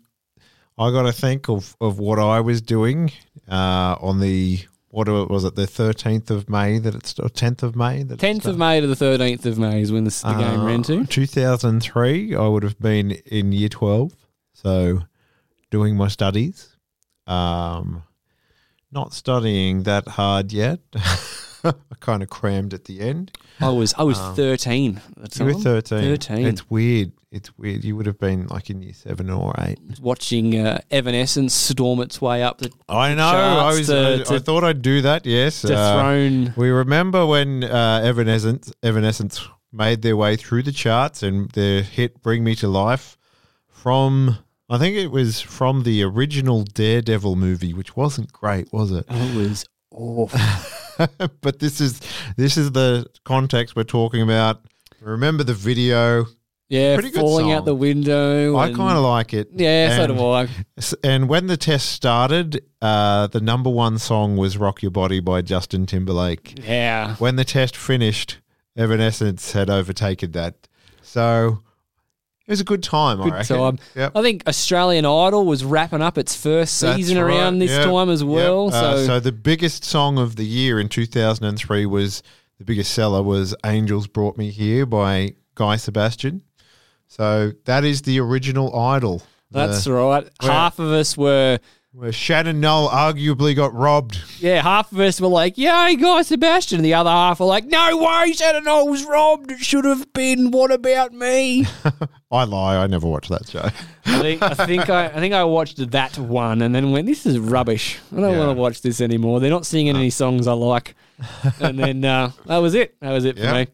I got to think of, of what I was doing uh, on the, what was it, the 13th of May, that it's, or 10th of May? That 10th of May to the 13th of May is when the game Uh, ran to. 2003, I would have been in year 12. So doing my studies. Um, not studying that hard yet. I kind of crammed at the end. I was I was Um, thirteen. You were 13. Thirteen. It's weird. It's weird. You would have been like in year seven or eight. watching uh, Evanescence storm its way up the. I know. I was. to- I, I thought I'd do that. Yes. dethrone- we remember when uh, Evanescence, Evanescence made their way through the charts and their hit "Bring Me to Life" from. I think it was from the original Daredevil movie, which wasn't great, was it? It was awful. but this is this is the context we're talking about. Remember the video? Yeah, Pretty falling out the window. I kind of like it. Yeah, so And- do I. And when the test started, uh, the number one song was "Rock Your Body" by Justin Timberlake. Yeah. When the test finished, Evanescence had overtaken that. So it was a good time. I Good reckon. time. Yep. I think Australian Idol was wrapping up its first season right, around this yep, time as yep. well. Uh, so, so the biggest song of the year in 2003 was the biggest seller was "Angels Brought Me Here" by Guy Sebastian. So that is the original Idol. that's right. Half of us were, Where Shannon Noll arguably got robbed. yeah, half of us were like, yay, Guy Sebastian. The other half were like, no way, Shannon Noll was robbed. It should have been. What about me? I lie. I never watched that show. I think I think I, I think I watched that one and then went, this is rubbish. I don't Yeah. Want to watch this anymore. They're not singing any songs I like. And then uh, that was it. That was it for me.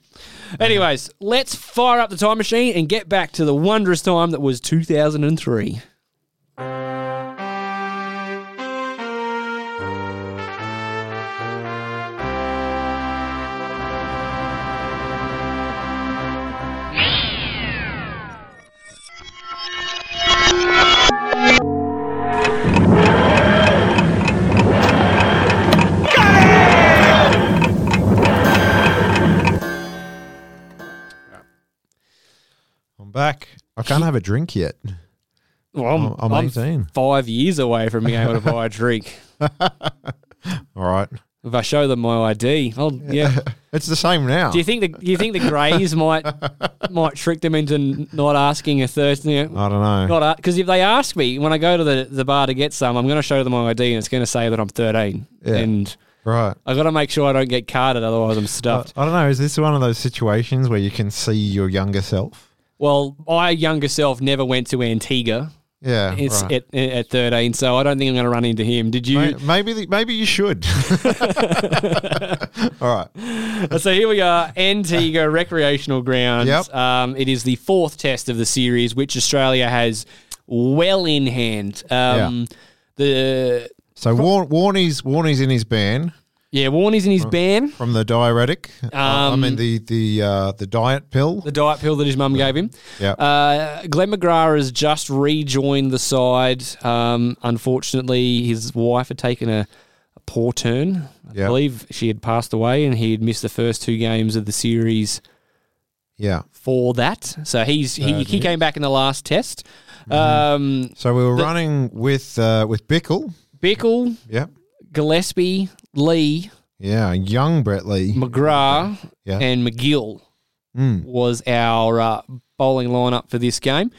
Anyways, let's fire up the time machine and get back to the wondrous time that was 2003. Can't have a drink yet. Well, I'm, I'm I'm 18. five years away from being able to buy a drink. All right. If I show them my ID, I'll yeah. It's the same now. Do you think the do you think the Greys might might trick them into n- not asking a thirst? You know, I don't know. Not because if they ask me when I go to the, the bar to get some, I'm going to show them my ID and it's going to say that I'm 13. Yeah. And Right. I got to make sure I don't get carded, otherwise I'm stuffed. I don't know. Is this one of those situations where you can see your younger self? Well, my younger self never went to Antigua. Yeah. It's right. at, at 13, so I don't think I'm going to run into him. Did you? May- Maybe the- maybe you should. All right. so here we are, Antigua Recreational Grounds. Yep. Um, it is the fourth test of the series, which Australia has well in hand. Um, The So War- Warney's Warney's in his ban yeah, Warney's in his ban. from the diuretic. Uh, I Um, mean the the uh, the diet pill. the diet pill that his mum gave him. Yeah. Uh, Glenn McGrath has just rejoined the side. Um, unfortunately, his wife had taken a, a poor turn. I Yeah. believe she had passed away, and he had missed the first two games of the series Yeah. for that. So he's he, he came back in the last test. Um, So we were The- running with uh, with Bichel. Bichel, Yep. Gillespie, Lee, Yeah, young Brett Lee. McGrath, Yeah. and MacGill. Mm. was our uh, bowling lineup for this game.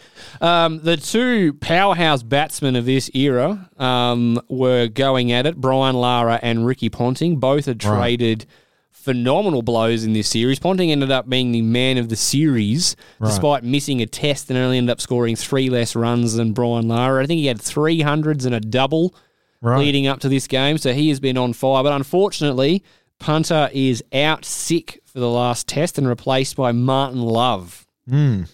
Um, the two powerhouse batsmen of this era um, were going at it Brian Lara and Ricky Ponting. Both had Right. traded phenomenal blows in this series. Ponting ended up being the man of the series Right. despite missing a test and only ended up scoring three less runs than Brian Lara. I think he had 300s and a double Right. leading up to this game, so he has been on fire. But unfortunately, Punter is out sick for the last test and replaced by Martin Love. Mm.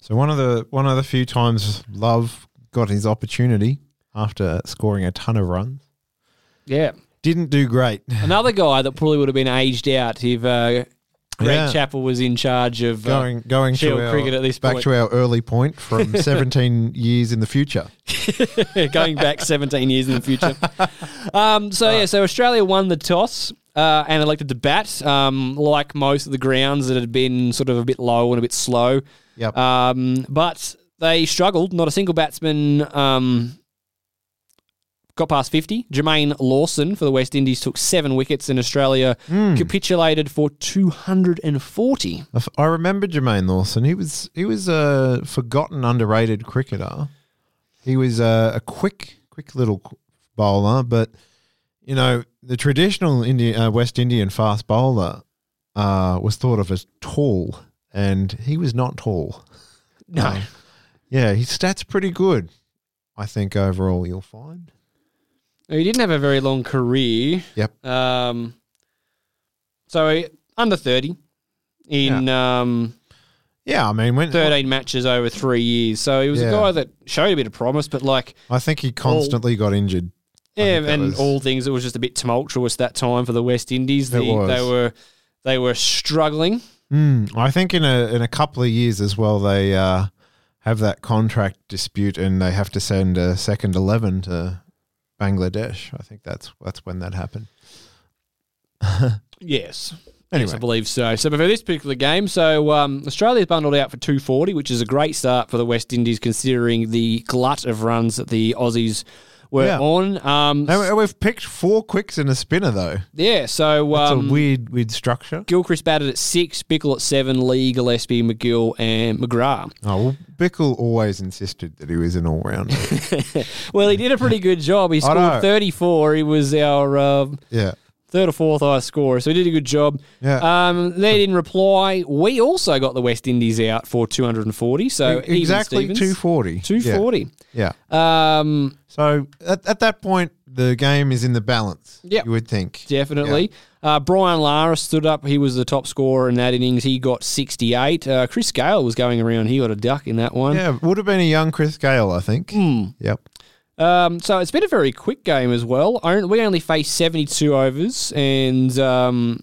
So one of the one of the few times Love got his opportunity after scoring a ton of runs. Yeah. Didn't do great. Another guy that probably would have been aged out if uh, Greg Yeah. Chappell was in charge of uh, Going going to our, cricket at this back point. to our early point from 17 years in the future. going back 17 years in the future. Um, so, yeah, so Australia won the toss uh, and elected to bat, um, like most of the grounds that had been sort of a bit low and a bit slow. Yep. Um, but they struggled. Not a single batsman um, got past 50. Jermaine Lawson for the West Indies took seven wickets, and Australia Hmm. capitulated for 240. I remember Jermaine Lawson. He was he was a forgotten, underrated cricketer. He was a, a quick, quick little bowler, but you know, the traditional Indian, uh, West Indian fast bowler uh, was thought of as tall, and he was not tall. No. Uh, yeah, his stats pretty good. I think overall you'll find. He didn't have a very long career. Yep. Um, so under 30 in um, Yeah, I mean, when 13 matches over three years. So he was Yeah. a guy that showed a bit of promise, but like, I think he constantly got injured. Yeah, and was- all things, it was just a bit tumultuous that time for the West Indies. The-. They were they were struggling. Mm, I think in a in a couple of years as well, they uh, have that contract dispute and they have to send a second eleven to Bangladesh. I think that's that's when that happened. Yes. Anyway. Yes, I believe so. So for this particular game, so um, Australia's bundled out for 240, which is a great start for the West Indies considering the glut of runs that the Aussies were Yeah. on. Um, we've picked four quicks and a spinner though. yeah, so That's um, a weird weird structure. Gilchrist batted at six, Bichel at seven, Lee, Gillespie, MacGill, and McGrath. Oh well, Bichel always insisted that he was an all rounder. Well, he did a pretty good job. He know. scored 34. He was our um, yeah. Third or fourth highest scorer, so he did a good job. Yeah. Um, they didn't reply. We also got the West Indies out for 240, so exactly Stevens. two forty. 240. Yeah. Um, So at, at that point, the game is in the balance. Yep. you would think. Definitely. Uh, Brian Lara stood up. He was the top scorer in that innings. He got 68. Uh, Chris Gayle was going around. He got a duck in that one. Yeah, would have been a young Chris Gayle, I think. Hmm. Yep. Um, so it's been a very quick game as well. We only faced 72 overs, and um,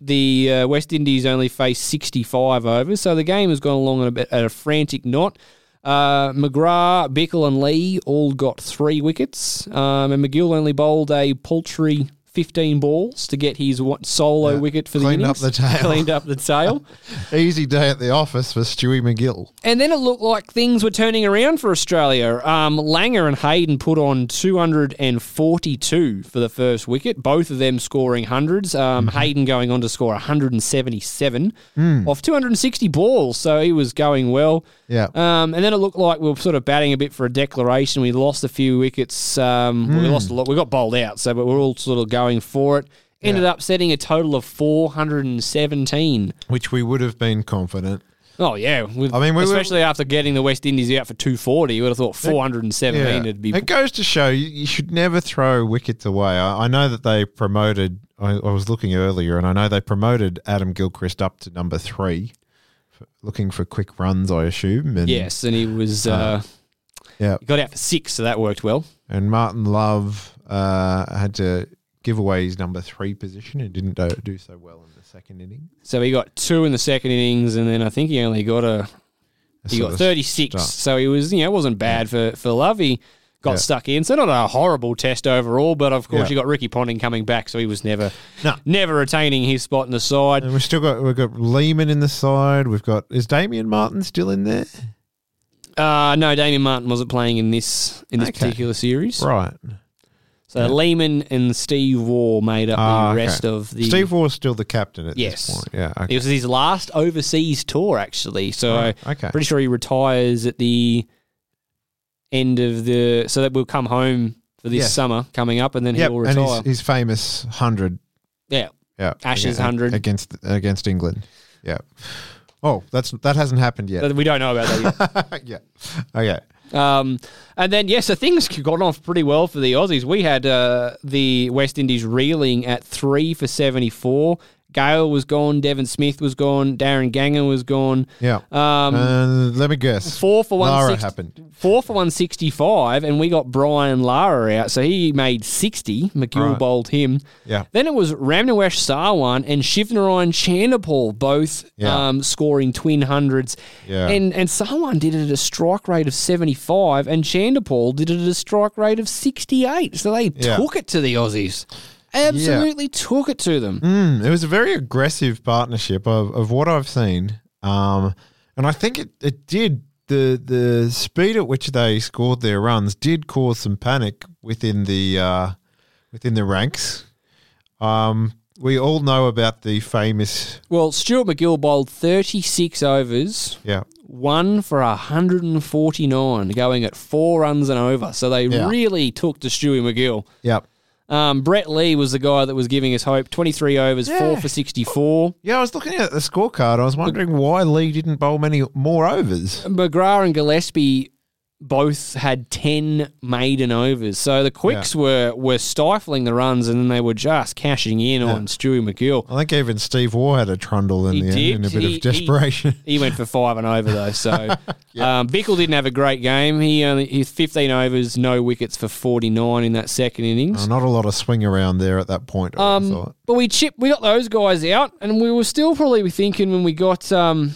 the uh, West Indies only faced 65 overs. So the game has gone along at a, bit, at a frantic knot. Uh, McGrath, Bichel, and Lee all got three wickets, um, and MacGill only bowled a paltry 15 balls to get his solo Yeah. wicket for the Cleaned the up innings. the tail. Cleaned up the tail. Easy day at the office for Stewie MacGill. And then it looked like things were turning around for Australia. Um, Langer and Hayden put on 242 for the first wicket, both of them scoring hundreds. Um, Hayden going on to score 177 Mm. off 260 balls, so he was going well. Yeah. Um, and then it looked like we were sort of batting a bit for a declaration. We lost a few wickets. Um, well, we Mm. lost a lot. We got bowled out, so but we're all sort of going for it. Ended up setting a total of 417. Which we would have been confident. Oh yeah, with, I mean, we were- especially after getting the West Indies out for two forty, you would have thought four hundred and seventeen Yeah. would be. It goes to show you, you should never throw wickets away. I, I know that they promoted. I, I was looking earlier, and I know they promoted Adam Gilchrist up to number three, for, looking for quick runs. I assume. And, yes, and he was. Uh, yeah. he got out for six, so that worked well. And Martin Love uh, had to give away his number three position and didn't do, do so well in the second inning. So he got two in the second innings, and then I think he only got a. He got thirty six, start. so he was you know it wasn't bad for for Love. He got Yeah. stuck in, so not a horrible test overall. But of course, Yeah. you got Ricky Ponting coming back, so he was never No. never retaining his spot in the side. And we've still got we've got Lehmann in the side. We've got is Damien Martyn still in there? Uh, no, Damien Martyn wasn't playing in this in this Okay. particular series. Right. So Lehmann and Steve Waugh made up Ah, the okay. rest of the. Steve Waugh's still the captain at Yes. this point. Yeah. Okay. It was his last overseas tour, actually. So Right, okay. pretty sure he retires at the end of the. So that we'll come home for this Yes. summer coming up, and then Yep, he'll and retire. his, his famous hundred. yeah. Yeah, Ashes 100. against against England. Yeah. Oh, that's that hasn't happened yet. We don't know about that yet. yeah. Okay. Um, and then, yes, so things got off pretty well for the Aussies. We had uh, the West Indies reeling at three for 74. Gayle was gone. Devon Smith was gone. Daren Ganga was gone. Yeah. Um, Uh, let me guess. Four for one. Lara happened. Four for one sixty five, and we got Brian Lara out, so he made sixty. MacGill Right. bowled him. Yeah. Then it was Ramnaresh Sarwan and Shivnarine Chanderpaul both Yeah. um, scoring twin hundreds. Yeah. And and Sarwan did it at a strike rate of seventy five, and Chanderpaul did it at a strike rate of sixty eight. So they Yeah. took it to the Aussies. Absolutely took it to them. Mm, it was a very aggressive partnership of, of what I've seen. Um, and I think it, it did the the speed at which they scored their runs did cause some panic within the uh, within the ranks. Um, we all know about the famous Well, Stuart MacGill bowled thirty six overs. yeah one for 149, going at four runs and over. So they Yeah. really took to Stewie MacGill. Yep. Um, Brett Lee was the guy that was giving us hope. 23 overs, Yeah. 4 for 64. Yeah, I was looking at the scorecard. I was wondering why Lee didn't bowl many more overs. McGrath and Gillespie both had 10 maiden overs. So the quicks were, were stifling the runs and then they were just cashing in on Stewie MacGill. I think even Steve Waugh had a trundle in He the did. end in a bit He- of desperation. He, he went for five and over though. So um, Bichel didn't have a great game. He only he 15 overs, no wickets for 49 in that second innings. Uh, not a lot of swing around there at that point. Um, but we chipped, we got those guys out, and we were still probably thinking when we got um,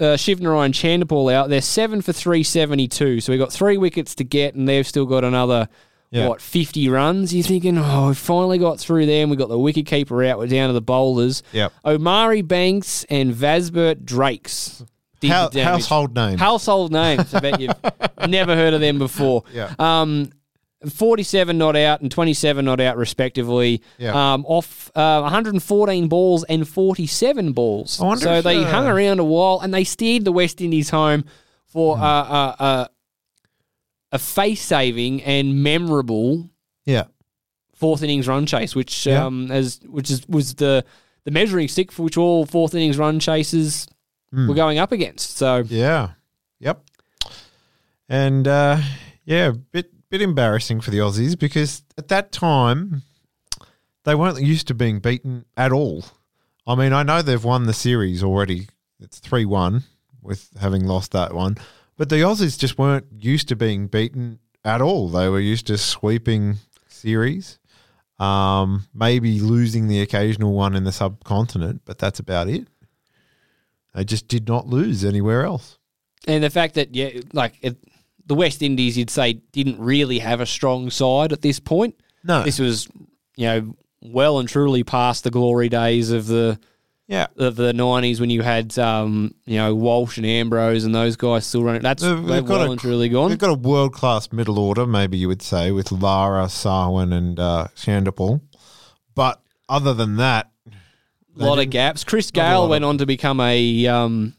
uh, Shivnarine and Chanderpaul out, they're seven for three seventy two. So we've got three wickets to get, and they've still got another Yeah. what fifty runs. You're thinking, oh, we finally got through there, and we got the wicket keeper out. We're down to the bowlers. Yep. Omari Banks and Vasbert Drakes. Hou- household names. Household names. I bet you've never heard of them before. Yeah. Um, 47 not out and 27 not out, respectively. Yeah. Um, off uh, 114 balls and 47 balls. So if, they uh, hung around a while and they steered the West Indies home Hmm. for uh, uh, uh, a face saving and memorable Yeah. fourth innings run chase, which Yeah. um, as which is was the the measuring stick for which all fourth innings run chases Mm. were going up against. So Yeah. Yep. And uh, yeah, bit bit embarrassing for the Aussies because at that time they weren't used to being beaten at all. I mean, I know they've won the series already. It's three one with having lost that one, but the Aussies just weren't used to being beaten at all. They were used to sweeping series, um, maybe losing the occasional one in the subcontinent, but that's about it. They just did not lose anywhere else. And the fact that yeah, like it, the West Indies, you'd say didn't really have a strong side at this point. No. this was you know well and truly past the glory days of the Yeah. of the nineties when you had um, you know Walsh and Ambrose and those guys still running. That's They've- they've well a- and truly gone. They've got a world class middle order, maybe you would say, with Lara, Sarwan, and uh, Chanderpaul. But other than that, a lot of gaps. Chris Gayle went on to become a um,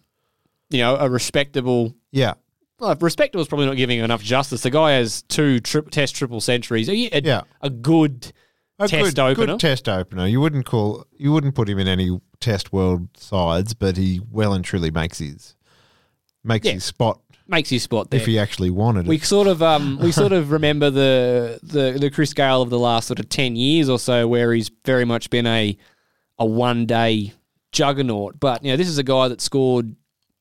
you know a respectable. yeah, Well, respectable is probably not giving him enough justice. The guy has two tri- test triple centuries. A, a, Yeah. a good a test good, opener. good test opener. You wouldn't call, you wouldn't put him in any test world sides, but he well and truly makes his makes Yeah. his spot Makes his spot there. if he actually wanted We it. sort of um we sort of remember the the the Chris Gayle of the last sort of ten years or so, where he's very much been a a one day juggernaut. But you know, this is a guy that scored.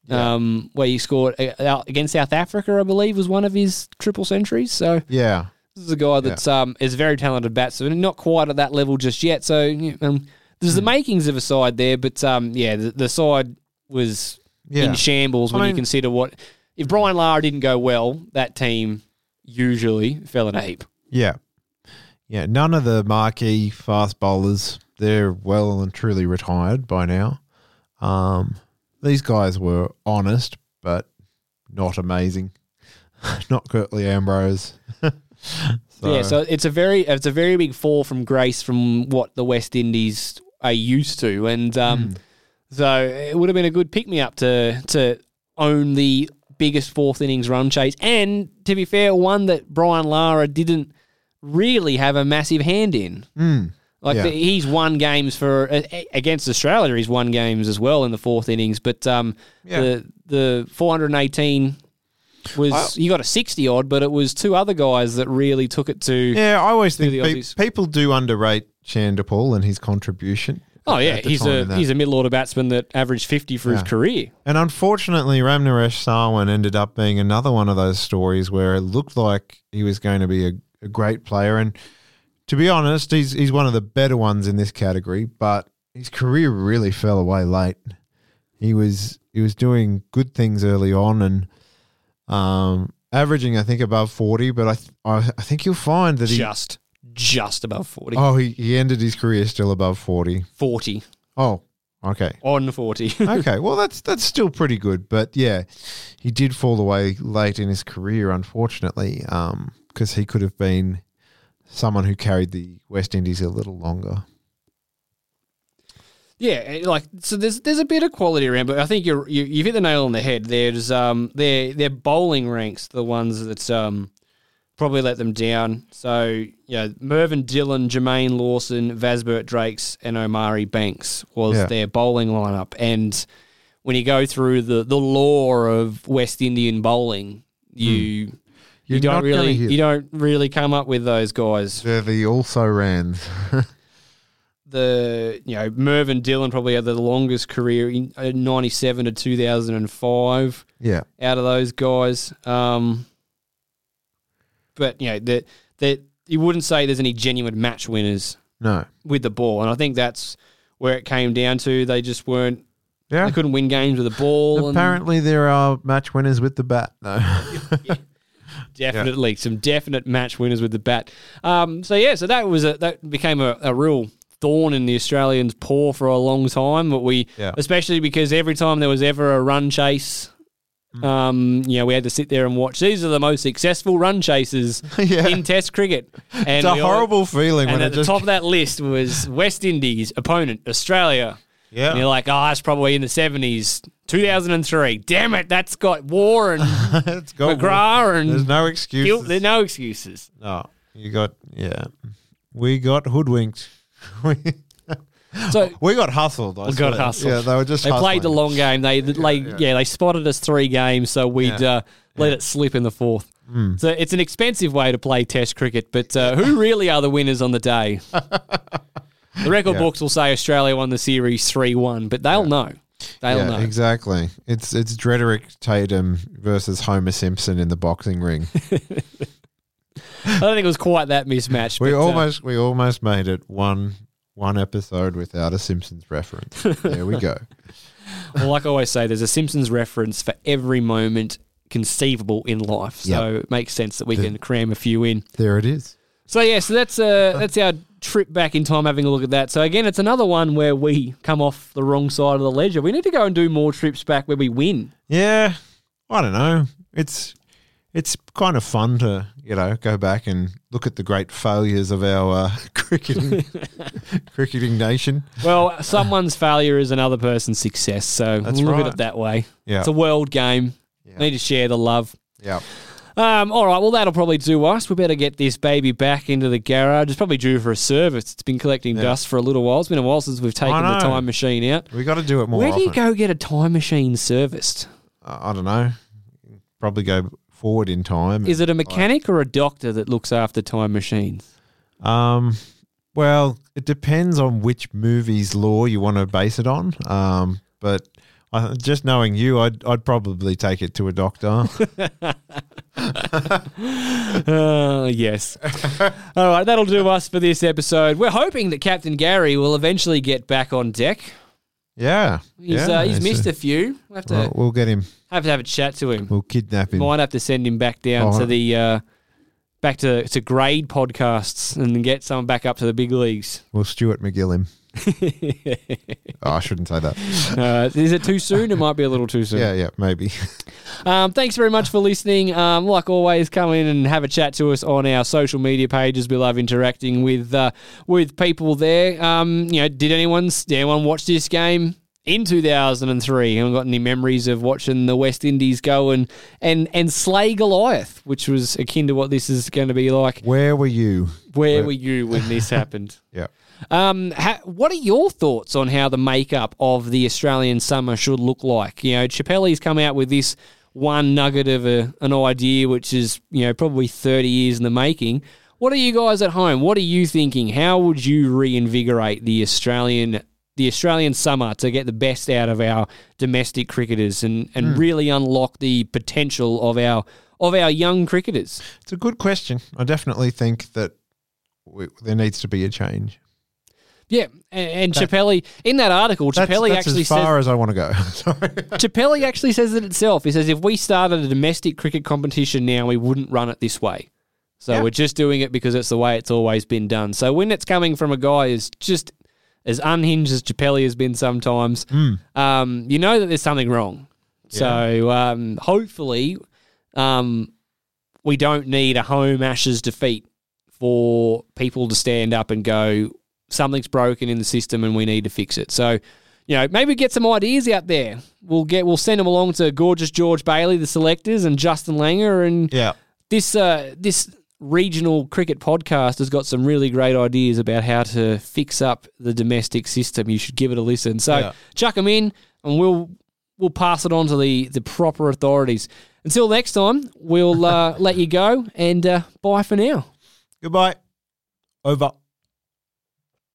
Um, where he scored uh, against South Africa, I believe, was one of his triple centuries. So Yeah, this is a guy that's um is a very talented batsman, not quite at that level just yet. So um, there's Hmm. the makings of a side there, but um yeah, the, the side was Yeah. in shambles I when you consider what if Brian Lara didn't go well, that team usually fell in a heap. yeah, yeah. None of the marquee fast bowlers they're well and truly retired by now. Um, these guys were honest, but not amazing. not Curtly Ambrose. Yeah, so it's a very it's a very big fall from grace from what the West Indies are used to, and um, Hmm. so it would have been a good pick me up to to own the biggest fourth innings run chase, and to be fair, one that Brian Lara didn't really have a massive hand in. Mm. Like Yeah. the, he's won games for uh, against Australia. He's won games as well in the fourth innings, but um, Yeah. the the 418 was I- he got a 60 odd, but it was two other guys that really took it to. Yeah, I always think the pe- people do underrate Chanderpaul and his contribution. Oh yeah, he's a he's a middle order batsman that averaged 50 for his career. And unfortunately, Ramnaresh Sarwan ended up being another one of those stories where it looked like he was going to be a, a great player. And to be honest, he's he's one of the better ones in this category, but his career really fell away late. He was he was doing good things early on and um, averaging, I think, above forty. But I th- I, I think you'll find that he Just just above 40. oh he, he ended his career still above forty. 40 Oh, okay. on 40. okay, well that's that's still pretty good, but yeah, he did fall away late in his career, unfortunately, because he could have been someone who carried the West Indies a little longer. Yeah, eh, like so. There's there's a bit of quality around, but I think you're you, you've hit the nail on the head. There's um their their bowling ranks, the ones that um probably let them down. So, you know, Mervyn Dillon, Jermaine Lawson, Vasbert Drakes, and Omari Banks was Yeah. their bowling lineup. And when you go through the, the lore of West Indian bowling, you you Hmm. You're don't really you don't really come up with those guys. They're the also rans. the you know Mervyn Dillon probably had the longest career in uh, 97 to 2005 yeah. out of those guys um but you know that that you wouldn't say there's any genuine match winners No. with the ball and I think that's where it came down to they just weren't Yeah. they couldn't win games with the ball Apparently, there are match winners with the bat. No. definitely some definite match winners with the bat. Um, so yeah, so that was a that became a, a real thorn in the Australians' paw for a long time. But we, Yeah. especially because every time there was ever a run chase. Mm. Um, you know, we had to sit there and watch. These are the most successful run chases Yeah. in Test cricket. And it's a we all- horrible feeling and at the just. top of that list was West Indies opponent Australia. Yeah. And you're like, oh, it's probably in the 70s, 2003. Damn it, that's got War and it's got McGrath and There's no excuses. Gil- There's no excuses. No, you got yeah. We got hoodwinked. we, So we got hustled. I we got hustled. Yeah, they were just. They played the long game. They like yeah, they spotted us three games, so we'd Yeah. uh, let it slip in the fourth. Mm. So it's an expensive way to play Test cricket, but uh, who really are the winners on the day? The record Yeah. books will say Australia won the series three one, but they'll know. They'll yeah, know. exactly. It's it's Drederick Tatum versus Homer Simpson in the boxing ring. I don't think it was quite that mismatched. we but, uh, almost we almost made it one one episode without a Simpsons reference. there we go. well, like I always say, there's a Simpsons reference for every moment conceivable in life. So it makes sense that we The- can cram a few in. There it is. So yeah, so that's uh that's our trip back in time having a look at that. So again, it's another one where we come off the wrong side of the ledger. We need to go and do more trips back where we win. Yeah, I don't know. It's it's kind of fun to you know go back and look at the great failures of our uh, cricketing cricketing nation. Well, someone's failure is another person's success. So That's look at it that way. Yeah. It's a world game. Need to share the love. Yeah. Um, all right, well, that'll probably do us. We better get this baby back into the garage. It's probably due for a service. It's been collecting Yeah. dust for a little while. It's been a while since we've taken the time machine out. We got to do it more. Where do you often. go get a time machine serviced? Uh, I don't know. Probably go forward in time. Is it a mechanic or a doctor that looks after time machines? Um, well, it depends on which movie's law you want to base it on. Um, but I, just knowing you, I'd I'd probably take it to a doctor. Uh, yes. All right, that'll do us for this episode. We're hoping that Captain Gary will eventually get back on deck. yeah, He's, yeah, uh, he's missed a few. We'll have to Well, we'll get him. have to have a chat to him. We'll kidnap him. Might have to send him back down Oh, to the uh, back to to grade podcasts and get someone back up to the big leagues. We'll Stuart MacGill him. Oh, I shouldn't say that. Uh, is it too soon? It might be a little too soon. Yeah, yeah, maybe. Um, thanks very much for listening. Um, like always, come in and have a chat to us on our social media pages. We love interacting with uh, with people there. Um, you know, did anyone did anyone watch this game in 2003? Haven't got any memories of watching the West Indies go and and and slay Goliath, which was akin to what this is going to be like. Where were you? Where were you when this happened? Yeah. Um, ha- what are your thoughts on how the makeup of the Australian summer should look like? You know, Chappell's come out with this one nugget of a, an idea, which is you know probably thirty years in the making. What are you guys at home? What are you thinking? How would you reinvigorate the Australian the Australian summer to get the best out of our domestic cricketers and, and Hmm. really unlock the potential of our of our young cricketers? It's a good question. I definitely think that we, there needs to be a change. Yeah, and, and That- Chappell in that article, That's, Chappell that's actually as far says as I want to go. Sorry. Chappell actually says it itself. He says if we started a domestic cricket competition now, we wouldn't run it this way. So Yeah. we're just doing it because it's the way it's always been done. So when it's coming from a guy who's just as unhinged as Chappell has been sometimes, um, you know that there's something wrong. So um, hopefully, um, we don't need a home Ashes defeat for people to stand up and go, something's broken in the system and we need to fix it. So, you know, maybe get some ideas out there. We'll get we'll send them along to gorgeous George Bailey, the selectors, and Justin Langer, and Yeah. this uh, this regional cricket podcast has got some really great ideas about how to fix up the domestic system. You should give it a listen. So Yeah. chuck them in, and we'll we'll pass it on to the the proper authorities. Until next time, we'll uh, let you go and uh, bye for now. Goodbye. Over.